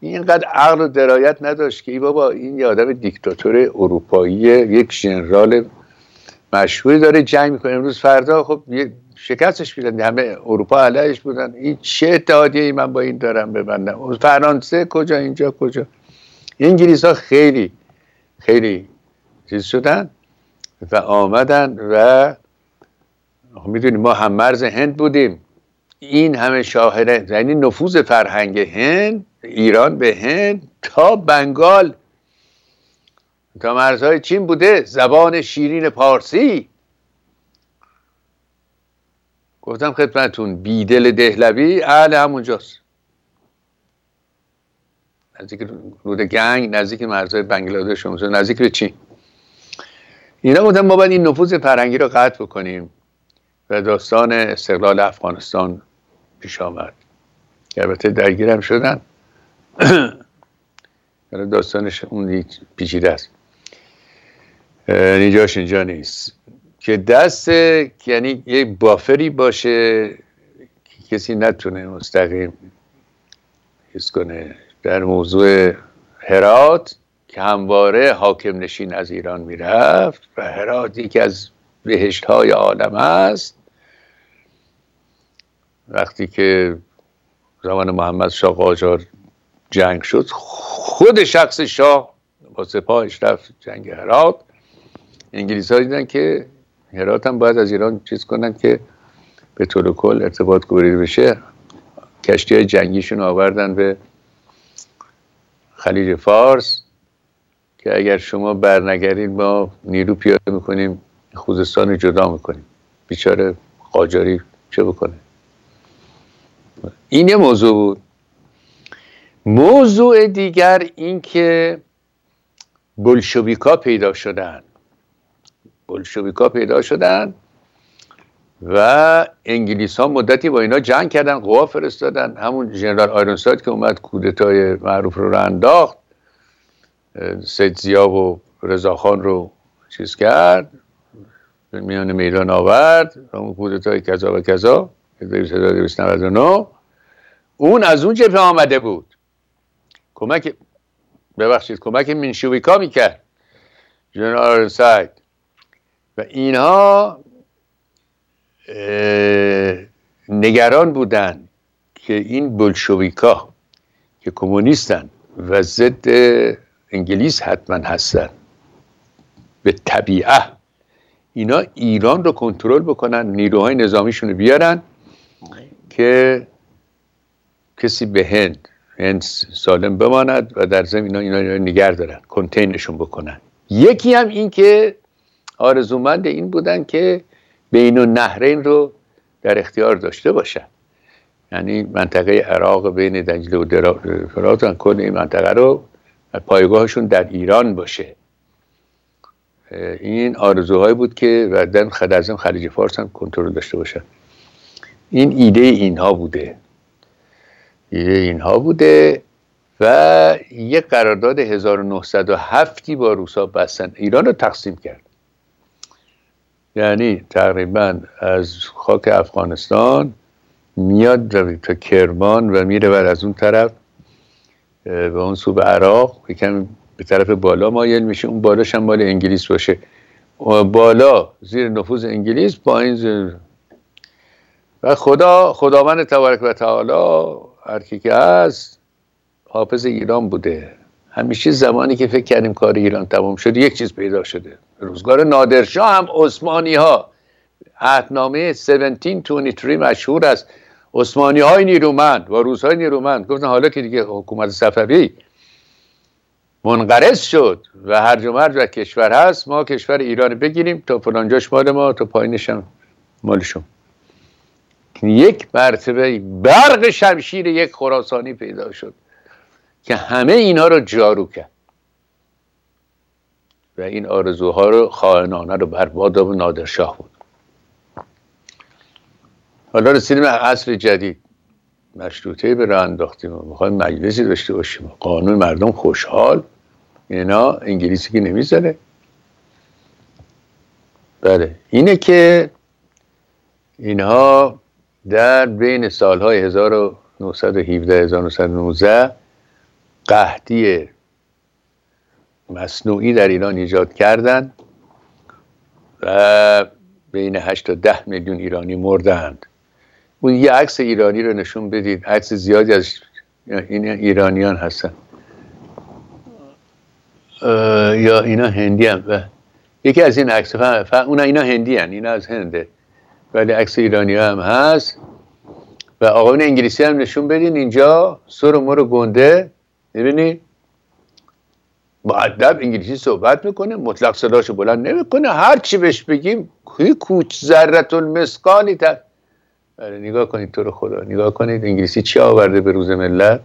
S1: اینقدر عقل و درایت نداشت که ای بابا این یه آدم دیکتاتور اروپایی یک ژنرال مشهوری داره جنگ می‌کنه. امروز فردا خب شکستش میدن. همه اروپا علیهش بودن. این چه اتحادیه ای من با این دارم ببندم؟ فرانسه کجا؟ اینجا کجا؟ انگلیس ها خیلی خیلی چیز شدن و آمدن و می‌دونیم ما هم مرز هند بودیم. این همه شاهده یعنی نفوذ فرهنگ هند ایران به هند تا بنگال. تا مرزهای چین بوده زبان شیرین پارسی. گفتم خدمتون بیدل دهلوی اهل همونجاست. نزدیک رود گنگ نزدیک مرزهای بنگلادش نزدیک به چین. اینا گفتم ما باید این نفوذ فرنگی رو قطع بکنیم و داستان استقلال افغانستان پیش آمد که البته درگیرم شدن. (clears throat) داستانش اون پیچیده است. نیجاش اینجا نیست. که دست یعنی یک بافری باشه که کسی نتونه مستقیم حس کنه. در موضوع هرات که همواره حاکم نشین از ایران می‌رفت و هرات یکی از بهشت های عالم است. وقتی که زمان محمد شاه قاجار جنگ شد خود شخص شاه با سپاهش رفت جنگ هرات. انگلیس ها دیدن که هرات هم باید از ایران چیز کنن که به طور کل ارتباط گوریده بشه. کشتی های جنگیشون آوردن به خلیج فارس که اگر شما برنگرید ما نیرو پیاده می‌کنیم خوزستان جدا می‌کنیم. بیچاره قاجاری چه بکنه؟ این یه موضوع بود. موضوع دیگر این که بلشویکا پیدا شدن. بلشویکا پیدا شدن و انگلیس ها مدتی با اینا جنگ کردن قوا فرستادن. همون جنرال آیرونساید که اومد کودتای معروف رو رو انداخت سید زیا و رضاخان رو چیز کرد میان میدان آورد همون کودتای کذا و کذا 1299 اون از اون جبهه آمده بود. کمک ببخشید کمک منشویکا می‌کرد جنرال ساید و اینها نگران بودن که این بلشویکا که کمونیستن و ضد انگلیس حتما هستن. به طبیعه اینا ایران رو کنترل بکنن نیروهای نظامیشون رو بیارن که کسی به هند هند سالم بماند و در زمین اینا اینا نگر دارن کنتینشون بکنن. یکی هم این که آرزومند این بودن که بین النهرین رو در اختیار داشته باشن. یعنی منطقه عراق بین دجله و فرات کل این منطقه رو پایگاهشون در ایران باشه. این آرزوهایی بود که بعدن خدرزم خلیج فارس هم کنترل داشته باشن. این ایده اینها بوده. ایده اینها بوده و یک قرارداد 1907 با روسا بستن. ایران رو تقسیم کرد. یعنی تقریبا از خاک افغانستان میاد تا کرمان و میره بر از اون طرف به اون سو به عراق یکم به طرف بالا مایل میشه. اون بالاش هم مال انگلیس باشه. بالا زیر نفوذ انگلیس پایین زیر و خدا خداوند تبارک و تعالی هر کی که هست حافظ ایران بوده. همیشه زمانی که فکر کردیم کار ایران تمام شده یک چیز پیدا شده. روزگار نادرشاه هم عثمانی ها عهدنامه 1723 مشهور است. عثمانی های نیرومند و روزهای نیرومند. گفتن حالا که دیگه حکومت صفوی منقرض شد و هرج و مرج و کشور هست ما کشور ایران بگیریم. تا فلانجاش مال ما تا پایینش هم مالشون یک مرتبه برق شمشیر یک خراسانی پیدا شد. که همه اینا رو جارو کرد. و این آرزوها رو خائنانه رو برباد و نادرشاه بود. حالا رسیدیم عصر جدید. مشروطه به راه انداختیم و می‌خوایم مجلسی داشته باشیم. قانون مردم خوشحال. اینا انگلیسی که نمی‌زنه بله اینه که اینها در بین سالهای 1917 1919 قهدی مصنوعی در ایران ایجاد کردند و بین 8 تا 10 میلیون ایرانی مردند. اون یه عکس ایرانی رو نشون بدید. عکس زیادی از این ایرانیان هستن. یا اینا هندی هم. و یکی از این عکس اونا اینا هندی هن. اینا از هنده. ولی عکس ایرانی هم هست. و آقایون انگلیسی هم نشون بدین اینجا. سر و مر گنده. می‌بینی؟ با ادب انگلیسی صحبت می‌کنه مطلق صداشو بلند نمی‌کنه. هر چی بهش بگیم کوچ ذرت المسکالی تا بله نگاه کنید تو رو خدا. نگاه کنید انگلیسی چی آورده به روز ملت؟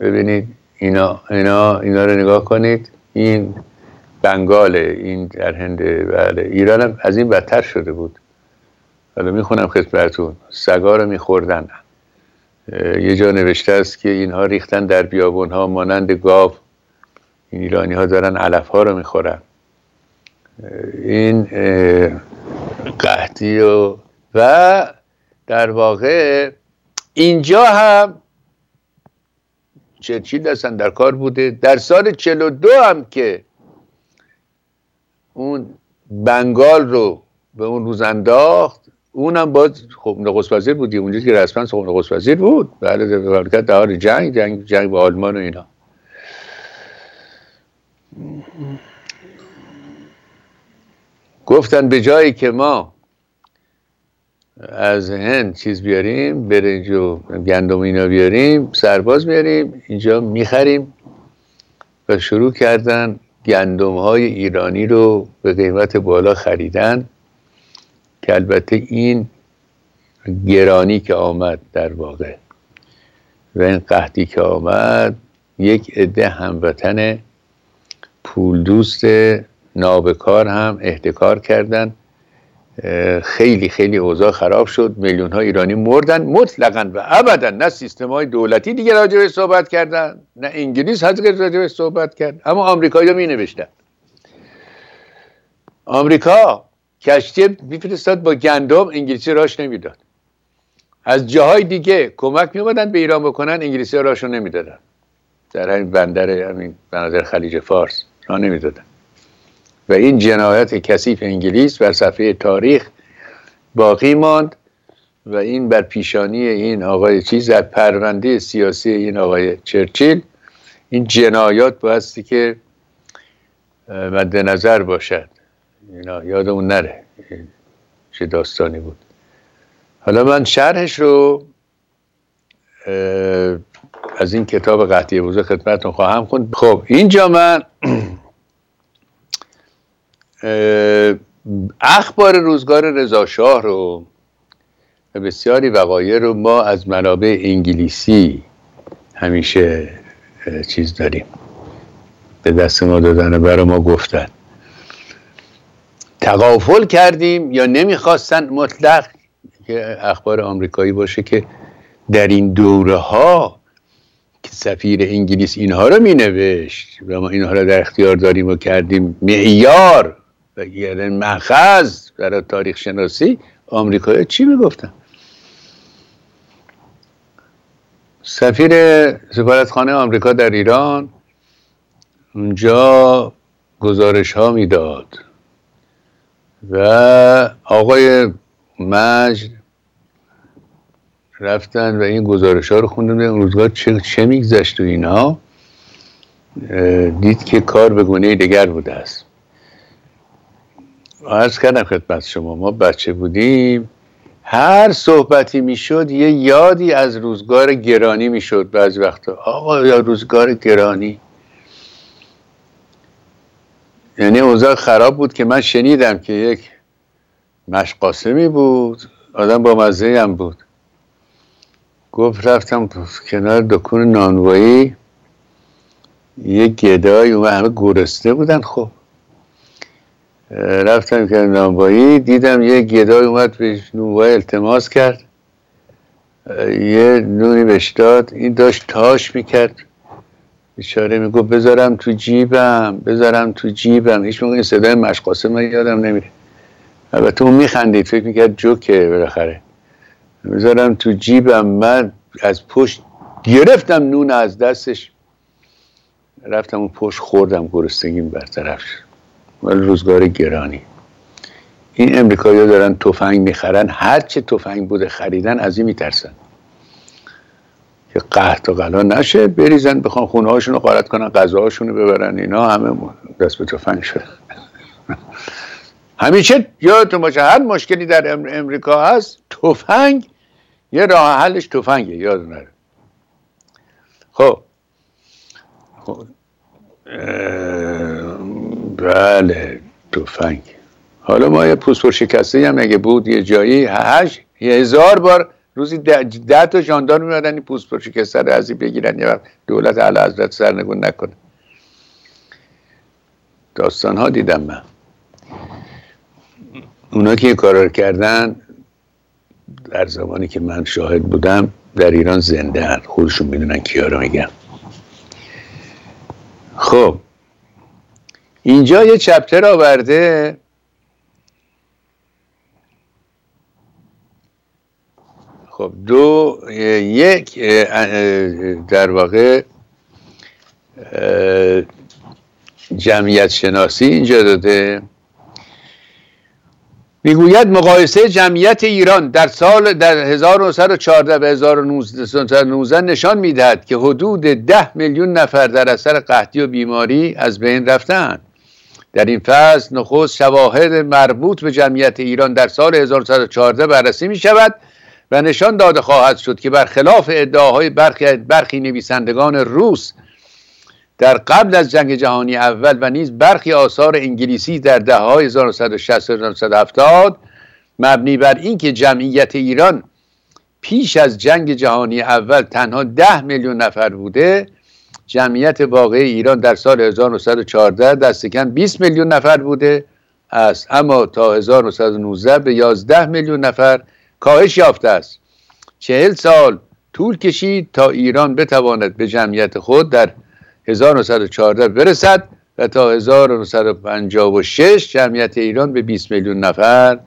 S1: ببینید اینا اینا اینا رو نگاه کنید. این بنگاله این در هند بله. ایران هم از این بدتر شده بود. حالا می‌خونم خدمتتون. سگا رو میخوردن. یه جا نوشته است که اینها ریختن در بیابون ها مانند گاو. این ایرانی ها دارن علف ها رو می‌خورن. این قحطی و و در واقع اینجا هم چرچیل هستن در کار بوده. در سال 42 هم که اون بنگال رو به اون روز انداخت اونم باز خب نخست وزیر بود اونجا که رسما خب نخست وزیر بود. بله مملکت در جنگ جنگ جنگ با آلمان و اینا. گفتن به جایی که ما از هند چیز بیاریم برنج و گندم اینا بیاریم سرباز بیاریم اینجا می‌خریم. و شروع کردن گندم های ایرانی رو به قیمت بالا خریدن. که البته این گرانی که آمد در واقع و این قحطی که آمد یک عده هموطن پول دوست نابکار هم احتکار کردن خیلی خیلی اوضاع خراب شد. میلیون ها ایرانی مردن مطلقا و ابدا. نه سیستم های دولتی دیگه راجع صحبت کردن نه انگلیس راجع صحبت کرد اما آمریکایی می نوشتن آمریکا کشتی میفرستاد با گندم انگلیسی راش نمی‌داد. از جاهای دیگه کمک میومدن به ایران بکنن انگلیسی راشو نمی‌دادن. در همین بندر همین بندر خلیج فارس را نمی‌دادن. و این جنایت کثیف انگلیس بر صفحه تاریخ باقی ماند و این بر پیشانی این آقای چیز در پرونده سیاسی این آقای چرچیل این جنایات بایستی که مد نظر باشد. اینا یادمون نره. چه داستانی بود. حالا من شرحش رو از این کتاب قطعی بوزه خدمتتون خواهم خوند. خب اینجا من اخبار روزگار رضاشاه رو و بسیاری وقایع رو ما از منابع انگلیسی همیشه چیز داریم. به دست ما دادن و برای ما گفتن. تقافل کردیم یا نمی‌خواستن مطلق که اخبار آمریکایی باشه که در این دوره ها که سفیر انگلیس اینها رو می نوشت و ما اینها رو در اختیار داریم و کردیم معیار و یعنی مخز برای تاریخ شناسی آمریکایی چی می‌گفتن؟ سفیر سفارتخانه آمریکا در ایران اونجا گزارش ها می‌داد. و آقای مجد رفتن و این گزارش ها رو خوندن. اون روزگار چه, چه میگذشت و اینا؟ دید که کار به گونه دیگر بوده است. عرض کردم خدمت شما ما بچه بودیم. هر صحبتی می‌شد یه یادی از روزگار گرانی می‌شد بعضی وقتا. آقا یا روزگار گرانی؟ یعنی اوضاع خراب بود که من شنیدم که یک مشقاسمی بود آدم با مزه هم بود. گفت رفتم کنار دکون نانوایی. یه گدای اومد همه گرسته بودن خب. رفتم که نانوایی دیدم یه گدای اومد به نانوایی التماس کرد. یه نونی بهش داد این داشت تاش می‌کرد. بیچاره می‌گفت بذارم تو جیبم بذارم تو جیبم. هیچ موقع این صدای مشقاسه من یادم نمیره. البته اون میخندید فکر می‌کرد جوکه بالاخره. بذارم تو جیبم من از پشت گرفتم نون از دستش. رفتم اون پشت خوردم گرستگیم برطرف شد. ولی روزگار گرانی. این امریکایی دارن تفنگ می‌خرن هر چه تفنگ بوده خریدن از این میترسن. که قهد و غلا نشه بریزن بخوان خونه هاشون رو قارت کنن غذاهاشون رو ببرن اینا همه دست به تفنگ شد. همیشه یادتون باشه هر مشکلی در امریکا هست تفنگ یه راه حلش تفنگه یاد نره. خب, خب. بله تفنگ. حالا ما یه پوست شکسته هم اگه بود یه جایی هشت یه هزار بار روزی ده, ده تا جاندار میادن این پوست پر شکسته رو ازی بگیرن. یه وقت دولت علا حضرت سرنگون نکنه. داستان ها دیدم من. اونا که این کارا کردن در زمانی که من شاهد بودم در ایران زنده هن. خودشون می‌دونن کیا رو میگم خب اینجا یه چپتر آورده. خب دو یک در واقع جمعیت شناسی اینجا داده. می‌گوید مقایسه جمعیت ایران در سال در 1914 و 1919 نشان می‌دهد که حدود 10 میلیون نفر در اثر قحطی و بیماری از بین رفتند در این فصل نخست شواهد مربوط به جمعیت ایران در سال 1914 بررسی می شود و نشان داده خواهد شد که برخلاف ادعاهای برخی, برخی نویسندگان روس در قبل از جنگ جهانی اول و نیز برخی آثار انگلیسی در دهه های 1960 1970 مبنی بر اینکه جمعیت ایران پیش از جنگ جهانی اول تنها ده میلیون نفر بوده جمعیت واقعی ایران در سال 1914 دست کم 20 میلیون نفر بوده است. اما تا 1919 به 11 میلیون نفر کاهش یافته است. چهل سال طول کشید تا ایران بتواند به جمعیت خود در 1914 برسد و تا 1956 جمعیت ایران به 20 میلیون نفر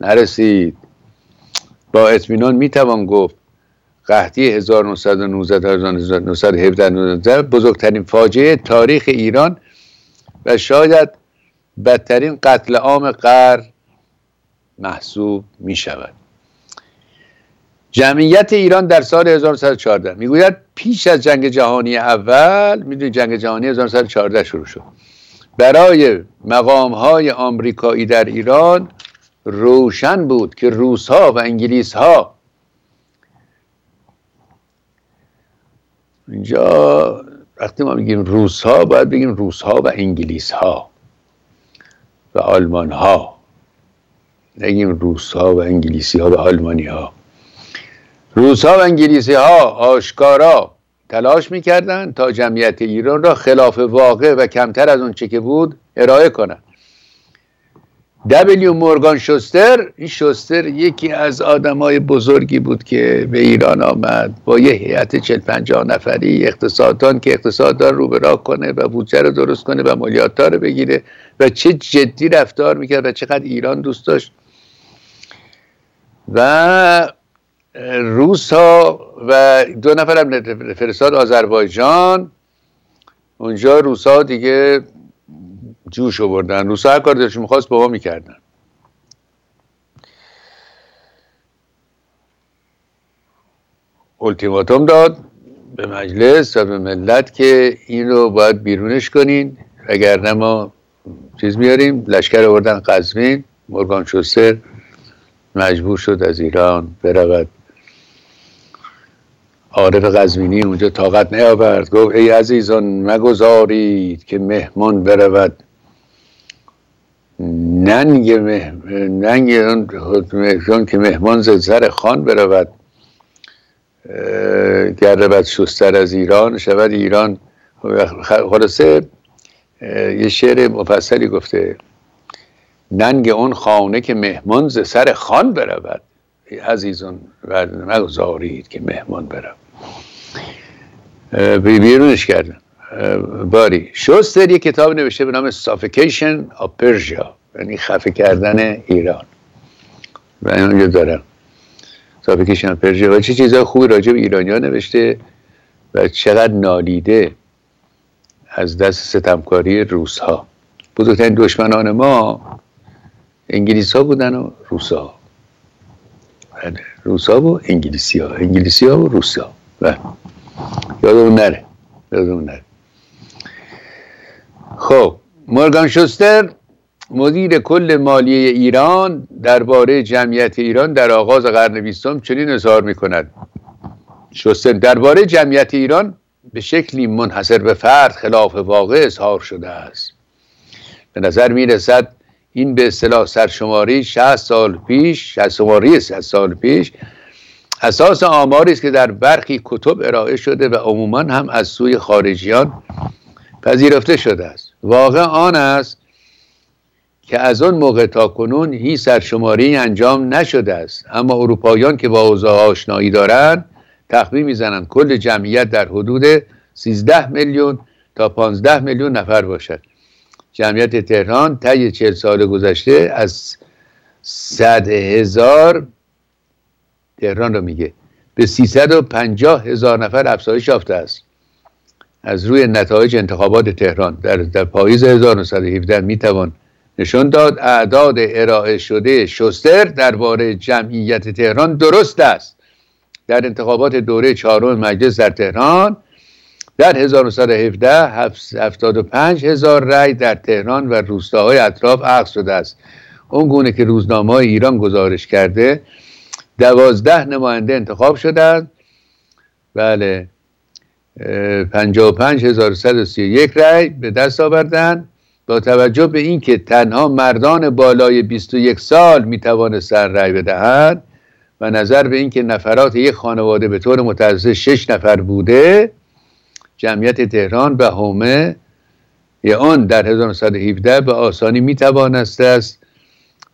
S1: نرسید. با اطمینان می‌توان گفت قحطی 1919 تا 1917 بزرگترین فاجعه تاریخ ایران و شاید بدترین قتل عام قرن محسوب می شود جمعیت ایران در سال 1914 می‌گوید پیش از جنگ جهانی اول می‌دونید جنگ جهانی 1914 شروع شد. برای مقام های آمریکایی در ایران روشن بود که روس ها و انگلیس ها اینجا وقتی ما میگیم روس ها باید بگیم روس ها و انگلیس ها و آلمان ها نگیم روس ها و انگلیسی ها و آلمانی ها روس ها و انگلیسی ها آشکارا تلاش می‌کردند تا جمعیت ایران را خلاف واقع و کمتر از اون چه که بود ارائه کنند دبلیو مورگان شوستر این شوستر یکی از آدمای بزرگی بود که به ایران آمد. با یه هیئت چل پنجاه نفری اقتصاددان که اقتصاددان رو به راه کنه و بودجه رو درست کنه و مالیات رو بگیره و چه جدی رفتار می‌کرد و چقدر ایران دوست داشت. و روس ها و دو نفر هم فرستاد آذربایجان. اونجا روس ها دیگه جوش آوردن. روس هر کار دلشون می‌خواست با ما می‌کردن. التیماتوم داد به مجلس و به ملت که این رو باید بیرونش کنین. اگر ما چیز میاریم لشکر آوردن قزوین. مورگان شوستر مجبور شد از ایران برود. عارف قزوینی اونجا طاقت نیاورد. گفت ای عزیزان مگذارید که مهمان برود. ننگ. ننگ اون که مهمان ز خان برود. گرد شستر از ایران شود. ایران خلاصه یه شعر مفصلی گفته. ننگ اون خانه که مهمان ز سر خان برود. عزیزان مگذارید که مهمان برود بیرونش کردن باری. شوستر یه کتاب نوشته به نام Suffocation of Persia یعنی خفه کردن ایران. و اونجا دارم. Suffocation of Persia. و چه چیزهای خوبی راجع به ایرانی ها نوشته و چقدر نالیده از دست ستمکاری روس ها بزرگترین دشمنان ما انگلیس ها بودن و روس ها بله. روس ها و انگلیسی ها. انگلیسی ها و روس ها بله. یادمون نره. یادمون نره. خب. مورگان شوستر مدیر کل مالیه ایران درباره جمعیت ایران در آغاز قرن بیستم چنین اظهار می کند شوستر درباره جمعیت ایران به شکلی منحصر به فرد خلاف واقع اظهار شده است. به نظر می رسد این به اصطلاح سرشماری 60 سال پیش 60 شماری 60 سال پیش اساس آماری است که در برخی کتب ارائه شده و عموما هم از سوی خارجیان پذیرفته شده است. واقع آن است که از آن موقع تا کنون هیچ سرشماری انجام نشده است. اما اروپاییان که با اوضاع آشنایی دارند تخمین می‌زنند. کل جمعیت در حدود 13 میلیون تا 15 میلیون نفر باشد. جمعیت تهران طی چهل سال گذشته از صد هزار تهران رو میگه. به 350 هزار نفر افزایش یافته است. از روی نتایج انتخابات تهران در, در پاییز 1917 می‌توان نشان داد. اعداد ارائه شده شستر درباره جمعیت تهران درست است. در انتخابات دوره چهارم مجلس در تهران در 1917 75 هزار رأی در تهران و روستاهای اطراف اخذ شده است. اون گونه که روزنامه های ایران گزارش کرده دوازده نماینده انتخاب شدند. بله. 55131 رأی به دست آوردن با توجه به اینکه تنها مردان بالای 21 سال می توانستند رأی بدهند و نظر به اینکه نفرات یک خانواده به طور متوسط 6 نفر بوده جمعیت تهران به هومه یا آن در 1917 به آسانی می توانسته است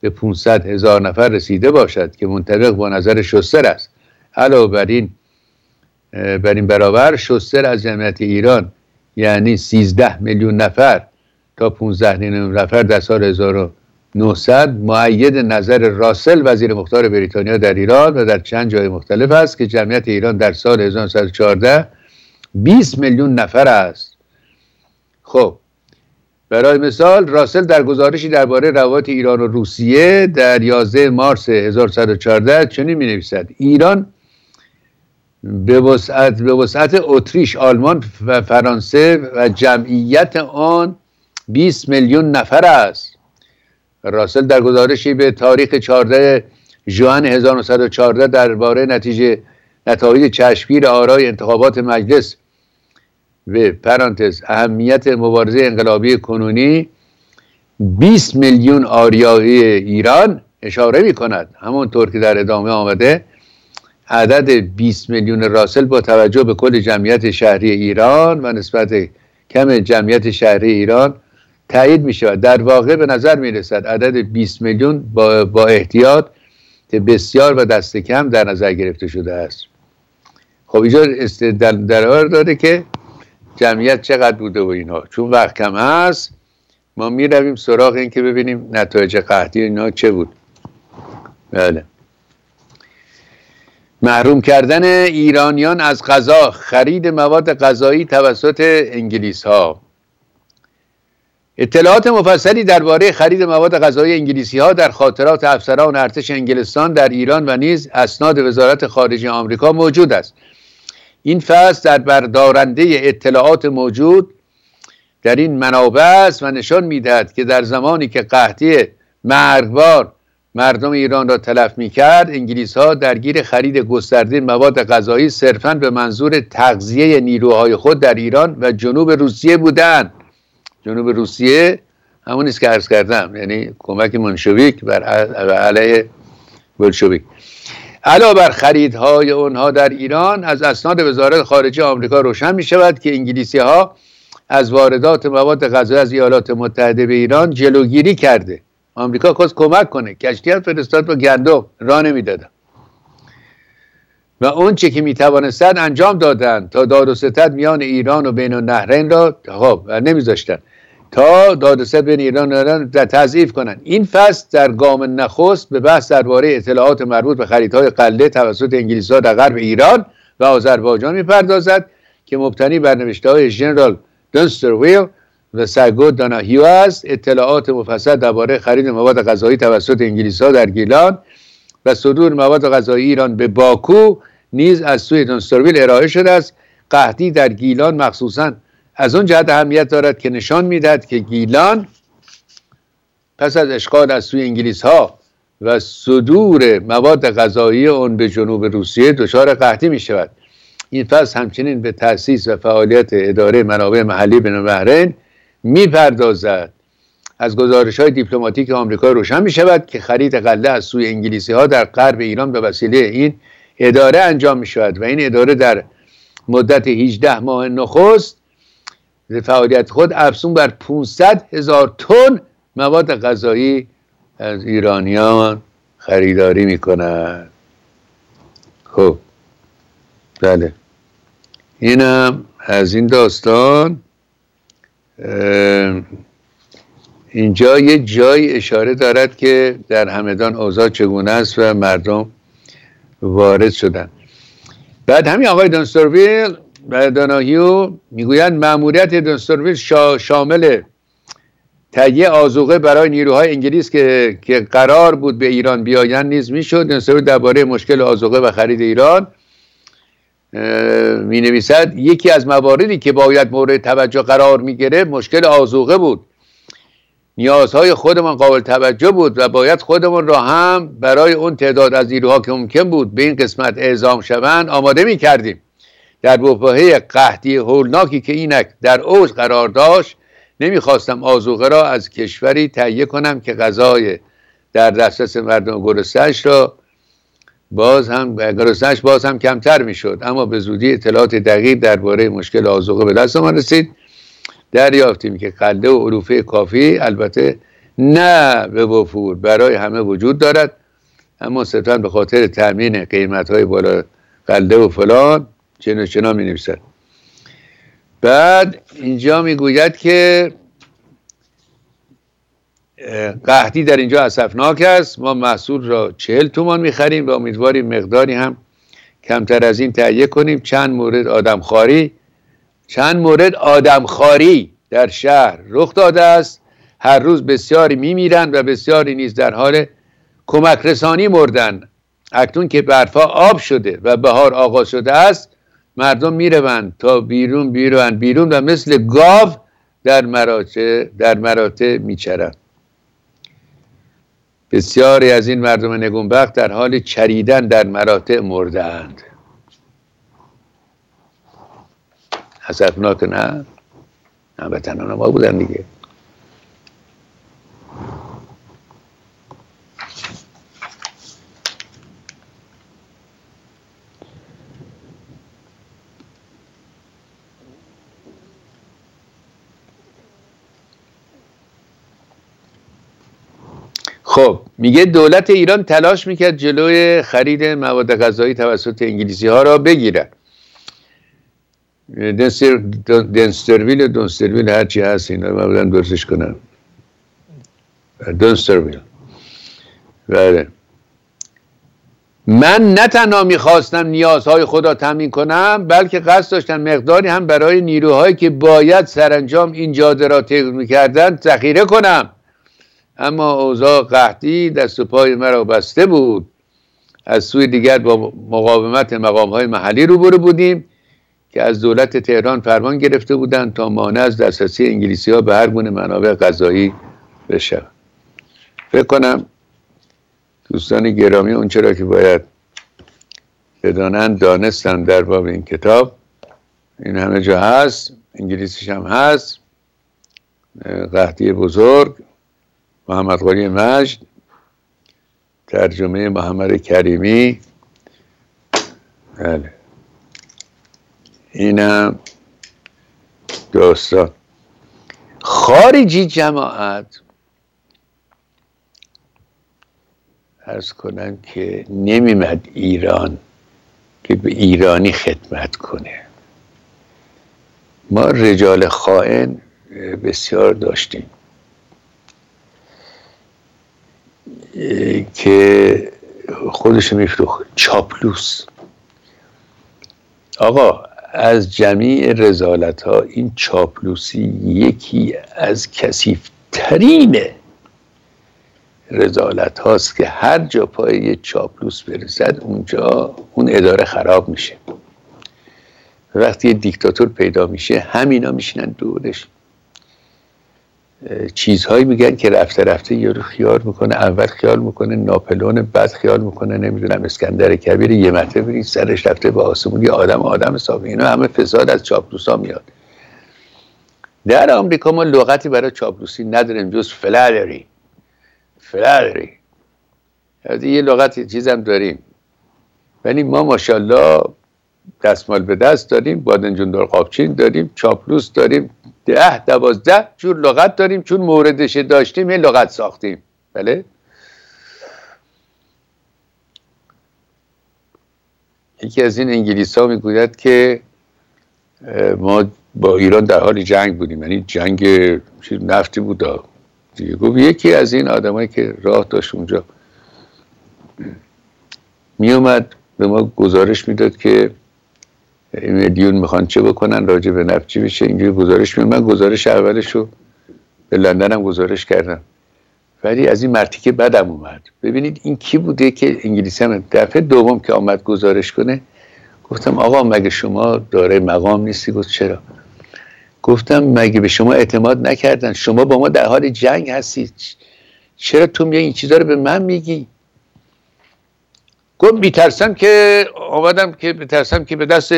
S1: به 500 هزار نفر رسیده باشد که منطبق با نظر شستر است. علاوه بر این بر این برابر شستر از جمعیت ایران یعنی 13 میلیون نفر تا 15 میلیون نفر در سال 1900 معید نظر راسل وزیر مختار بریتانیا در ایران و در چند جای مختلف است که جمعیت ایران در سال 1914 20 میلیون نفر است. خب برای مثال راسل در گزارشی درباره روابط ایران و روسیه در 11 مارس 1114 چنین می نویسد ایران به وسعت به وسعت اتریش آلمان و فرانسه و جمعیت آن 20 میلیون نفر است. راسل در گزارشی به تاریخ 14 ژوئن 1914 درباره نتیجه نتایج چشمگیر آرای انتخابات مجلس به پرانتز اهمیت مبارزه انقلابی کنونی 20 میلیون آریایی ایران اشاره می کند همونطور که در ادامه آمده عدد 20 میلیون راسل با توجه به کل جمعیت شهری ایران و نسبت کم جمعیت شهری ایران تایید می شود در واقع به نظر می رسد عدد 20 میلیون با, با احتیاط که بسیار و دست کم در نظر گرفته شده است. خب اینجا در داره که جمعیت چقدر بوده و اینا. چون وقت کم هست ما می رویم سراغ این که ببینیم نتایج قحطی اینا چه بود. بله. محروم کردن ایرانیان از غذا. خرید مواد غذایی توسط انگلیس ها اطلاعات مفصلی درباره خرید مواد غذایی انگلیسی ها در خاطرات افسران ارتش انگلستان در ایران و نیز اسناد وزارت خارجه آمریکا موجود است. این فصل در بردارنده اطلاعات موجود در این منابع است و نشان می‌دهد که در زمانی که قحطی مرگبار مردم ایران را تلف می کرد انگلیس ها درگیر خرید گسترده مواد غذایی صرفا به منظور تغذیه نیروهای خود در ایران و جنوب روسیه بودند. جنوب روسیه همون است که عرض کردم یعنی کمک منشویک بر علیه بلشویک. علاوه بر خریدهای اونها در ایران از اسناد وزارت خارجه آمریکا روشن می شود که انگلیسی ها از واردات مواد غذایی از ایالات متحده به ایران جلوگیری کرده. آمریکا خواست کمک کنه. کشتی هم فرستاد با گندم راه نمی‌دادن. و اون چه که می‌توانستند انجام دادن تا داد و ستد میان ایران و بین النهرین را خب نمیذاشتن. تا داد و ستد بین ایران و ایران تضعیف کنند این فصل در گام نخست به بحث درباره اطلاعات مربوط به خریدهای قله توسط انگلیس ها در غرب ایران و آذربایجان می‌پردازد که مبتنی بر نوشته های ژنرال ویل و سگو داناهیو است اطلاعات مفصل درباره خرید مواد غذایی توسط انگلیس ها در گیلان و صدور مواد غذایی ایران به باکو نیز از سوی دونسترویل ارائه شده است. قحطی در گیلان مخصوصا از اون جهت اهمیت دارد که نشان می‌دهد که گیلان پس از اشغال از سوی انگلیس ها و صدور مواد غذایی اون به جنوب روسیه دچار قحطی می شود این فصل همچنین به تاسیس و فعالیت اداره منابع محلی بین البحرین می‌پردازد. از گزارش های دیپلماتیک آمریکا روشن می شود که خرید قله از سوی انگلیسی ها در غرب ایران به وسیله این اداره انجام می شود و این اداره در مدت 18 ماه نخست فعالیت خود افزون بر 500 هزار تن مواد غذایی از ایرانیان خریداری می کند خب. بله. اینم از این داستان. اینجا یه جای اشاره دارد که در همدان اوضاع چگونه است و مردم وارد شدن. بعد همین آقای دانستورویل و داناهیو می‌گویند مأموریت دانستورویل شامل تهیه آزوقه برای نیروهای انگلیس که, که قرار بود به ایران بیایند نیز می‌شد. دانستورویل درباره مشکل آزوقه و خرید ایران می نویسد یکی از مواردی که باید مورد توجه قرار می گرفت مشکل آزوقه بود. نیازهای خودمان قابل توجه بود و باید خودمان را هم برای اون تعداد از نیروها که ممکن بود به این قسمت اعزام شوند آماده می کردیم در بحباهه قحطی هولناکی که اینک در اوج قرار داشت نمی‌خواستم آزوقه را از کشوری تهیه کنم که غذای در دسترس مردم گرسنش را باز هم گرسنش باز هم کمتر می‌شد. اما به زودی اطلاعات دقیق درباره مشکل آزوقه به دست ما رسید. دریافتیم که قله و عروفه کافی البته نه به وفور برای همه وجود دارد. اما صرفا به خاطر تامین قیمت های بالا قله و فلان چنین و چنا می نویسد بعد اینجا می‌گوید که قحطی در اینجا اصفناک است. ما محصول را چهل تومان می‌خریم و امیدواریم مقداری هم کمتر از این تهیه کنیم. چند مورد آدمخواری چند مورد آدمخواری در شهر رخ داده است. هر روز بسیاری میمیرند و بسیاری نیز در حال کمک رسانی مردن. اکنون که برفا آب شده و بهار آغاز شده است مردم می‌روند تا بیرون بیرون بیرون و مثل گاو در مراتع در مراتع میچرند. بسیاری از این مردم نگونبخت در حال چریدن در مراتع مردند حسفناک نه؟ هموطنان ما بودن دیگه خب میگه دولت ایران تلاش می‌کرد جلوی خرید مواد غذایی توسط انگلیسی ها را بگیرد دنسترویل و دونسترویل هرچی هست اینا ما بودن درستش کنم دنسترویل. بله. من نه تنها می‌خواستم نیازهای خدا تامین کنم بلکه قصد داشتم مقداری هم برای نیروهایی که باید سرانجام این جاده را طی می‌کردن ذخیره کنم. اما اوضاع قحطی دست و پای مرا بسته بود. از سوی دیگر با مقاومت مقام های محلی روبرو بودیم که از دولت تهران فرمان گرفته بودند تا مانع از دسترسی انگلیسی ها به هر گونه منابع غذایی بشه فکر کنم دوستان گرامی اون چرا که باید بدانند دانستن در باب این کتاب. این همه جا هست انگلیسیش هم هست. قحطی بزرگ. محمد قلی مجد ترجمه محمد کریمی. بله. اینم داستان. خارجی جماعت ارز کنم که نمیمد ایران که به ایرانی خدمت کنه. ما رجال خائن بسیار داشتیم. که خودش میفروخت. چاپلوس. آقا از جمیع رزالت ها این چاپلوسی یکی از کسیفترین رزالت هاست که هر جا پای یه چاپلوس برسد اونجا اون اداره خراب میشه. وقتی یه دیکتاتور پیدا میشه همینا میشینن دورش. چیزهایی میگن که رفته رفته یارو خیال می‌کنه اول خیال می‌کنه ناپلون بعد خیال می‌کنه نمی‌دونم اسکندر کبیر یه مته برین سرش رفته به آسمون یه آدم آدم حسابی اینا همه فساد از چاپلوسا میاد. در آمریکا ما لغتی برای چاپلوسی نداریم جز فلالری فلالری یه لغت چیزم داریم. ولی ما ماشاءالله دستمال به دست داریم بادنجون دار قابچین داریم چاپلوس داریم. ده دوازده جور لغت داریم چون موردش داشتیم این لغت ساختیم. بله؟ یکی از این انگلیس ها می‌گوید که ما با ایران در حال جنگ بودیم. یعنی جنگ نفتی بود دیگه گفت یکی از این آدمایی که راه داشت اونجا میومد به ما گزارش می‌داد که میلیون می‌خوان چه بکنن راجع به نفت چی بشه اینجوری گزارش می من گزارش اولش رو به لندن هم گزارش کردم. ولی از این مرتیکه بدم اومد. ببینید این کی بوده که انگلیسی هم دفعه دوم که آمد گزارش کنه گفتم آقا مگه شما داره مقام نیستی؟ گفت چرا؟ گفتم مگه به شما اعتماد نکردن؟ شما با ما در حال جنگ هستید. چرا تو میای این چیزا رو به من میگی؟ گفت میترسم که آمدم که میترسم که به دست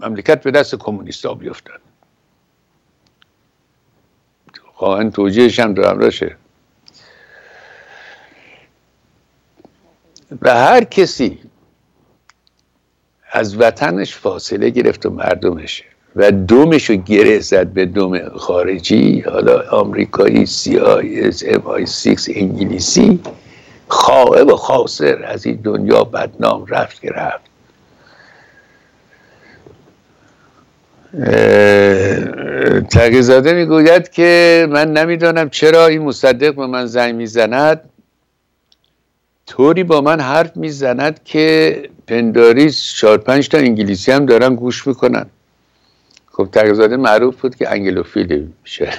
S1: مملکت به دست کمونیستا بیفتن خواهن توجیهش هم دارم راشه. و هر کسی از وطنش فاصله گرفت و مردمش و دمش رو گره زد به دم خارجی حالا آمریکایی CIA س MI6 انگلیسی خائب و خاسر از این دنیا بدنام رفت که رفت. تقیزاده می‌گوید که من نمی‌دانم چرا این مصدق به من زنگ می‌زند. طوری با من حرف می‌زند که پنداریز چهار پنج تا انگلیسی هم دارن گوش می‌کنن. خب تقیزاده معروف بود که انگلوفیل میشه.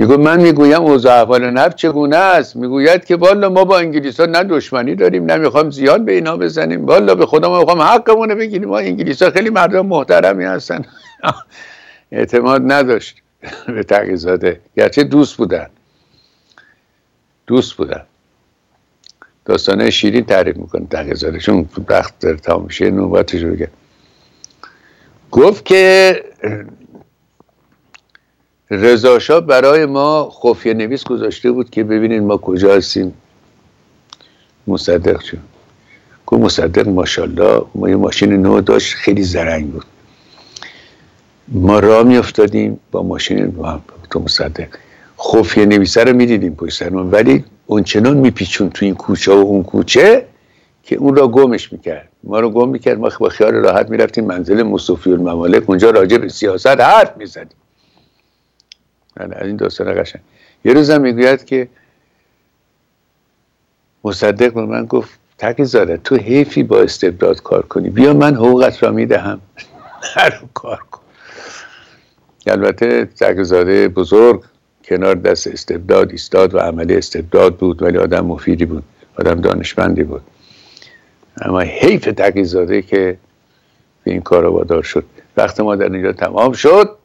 S1: میگو من می‌گویم اوضاع احوال نفت چگونه است؟ می‌گوید که والا ما با انگلیس ها نه دشمنی داریم نه می‌خوام زیاد به اینا بزنیم. والا به خدا ما می‌خوام حقمونه بگیریم. ما انگلیس ها خیلی مردم محترمی هستن. (laughs) اعتماد نداشت به تقیزاده گرچه دوست بودن. دوست بودن. داستانه شیرین تعریف می‌کنه تقیزاده چون وقت در تماشای نوبتش رو گفت که رضاشاه برای ما خفیه نویس گذاشته بود که ببینید ما کجا هستیم. مصدق چون گفت مصدق ماشاءالله ما یه ماشین نو داشت خیلی زرنگ بود. ما را میافتادیم با ماشین تو مصدق. خفیه نویسه رو می‌دیدیم پشت ولی اونچنان میپیچون تو این کوچه و اون کوچه که اون را گمش می‌کرد. ما رو گم می‌کرد ما با خیال راحت می‌رفتیم منزل مصطفی الممالک اونجا راجع به سیاست حرف می‌زدیم. از این داستان قشنگ. یه روزم می‌گوید که مصدق به من گفت تقی زاده تو حیفی با استبداد کار کنی. بیا من حقوقت را می‌دهم. (laughs) هر کار کن. البته تقی بزرگ کنار دست استبداد ایستاد و عملی استبداد بود ولی آدم مفیدی بود آدم دانشمندی بود. اما حیف تقیزاده که به این کار وادار شد. وقت ما در اینجا تمام شد.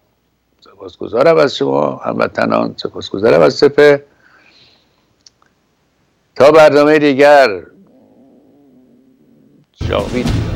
S1: سپاسگزارم از شما هموطنان سپاسگزارم از سپه. تا برنامه دیگر جاوید.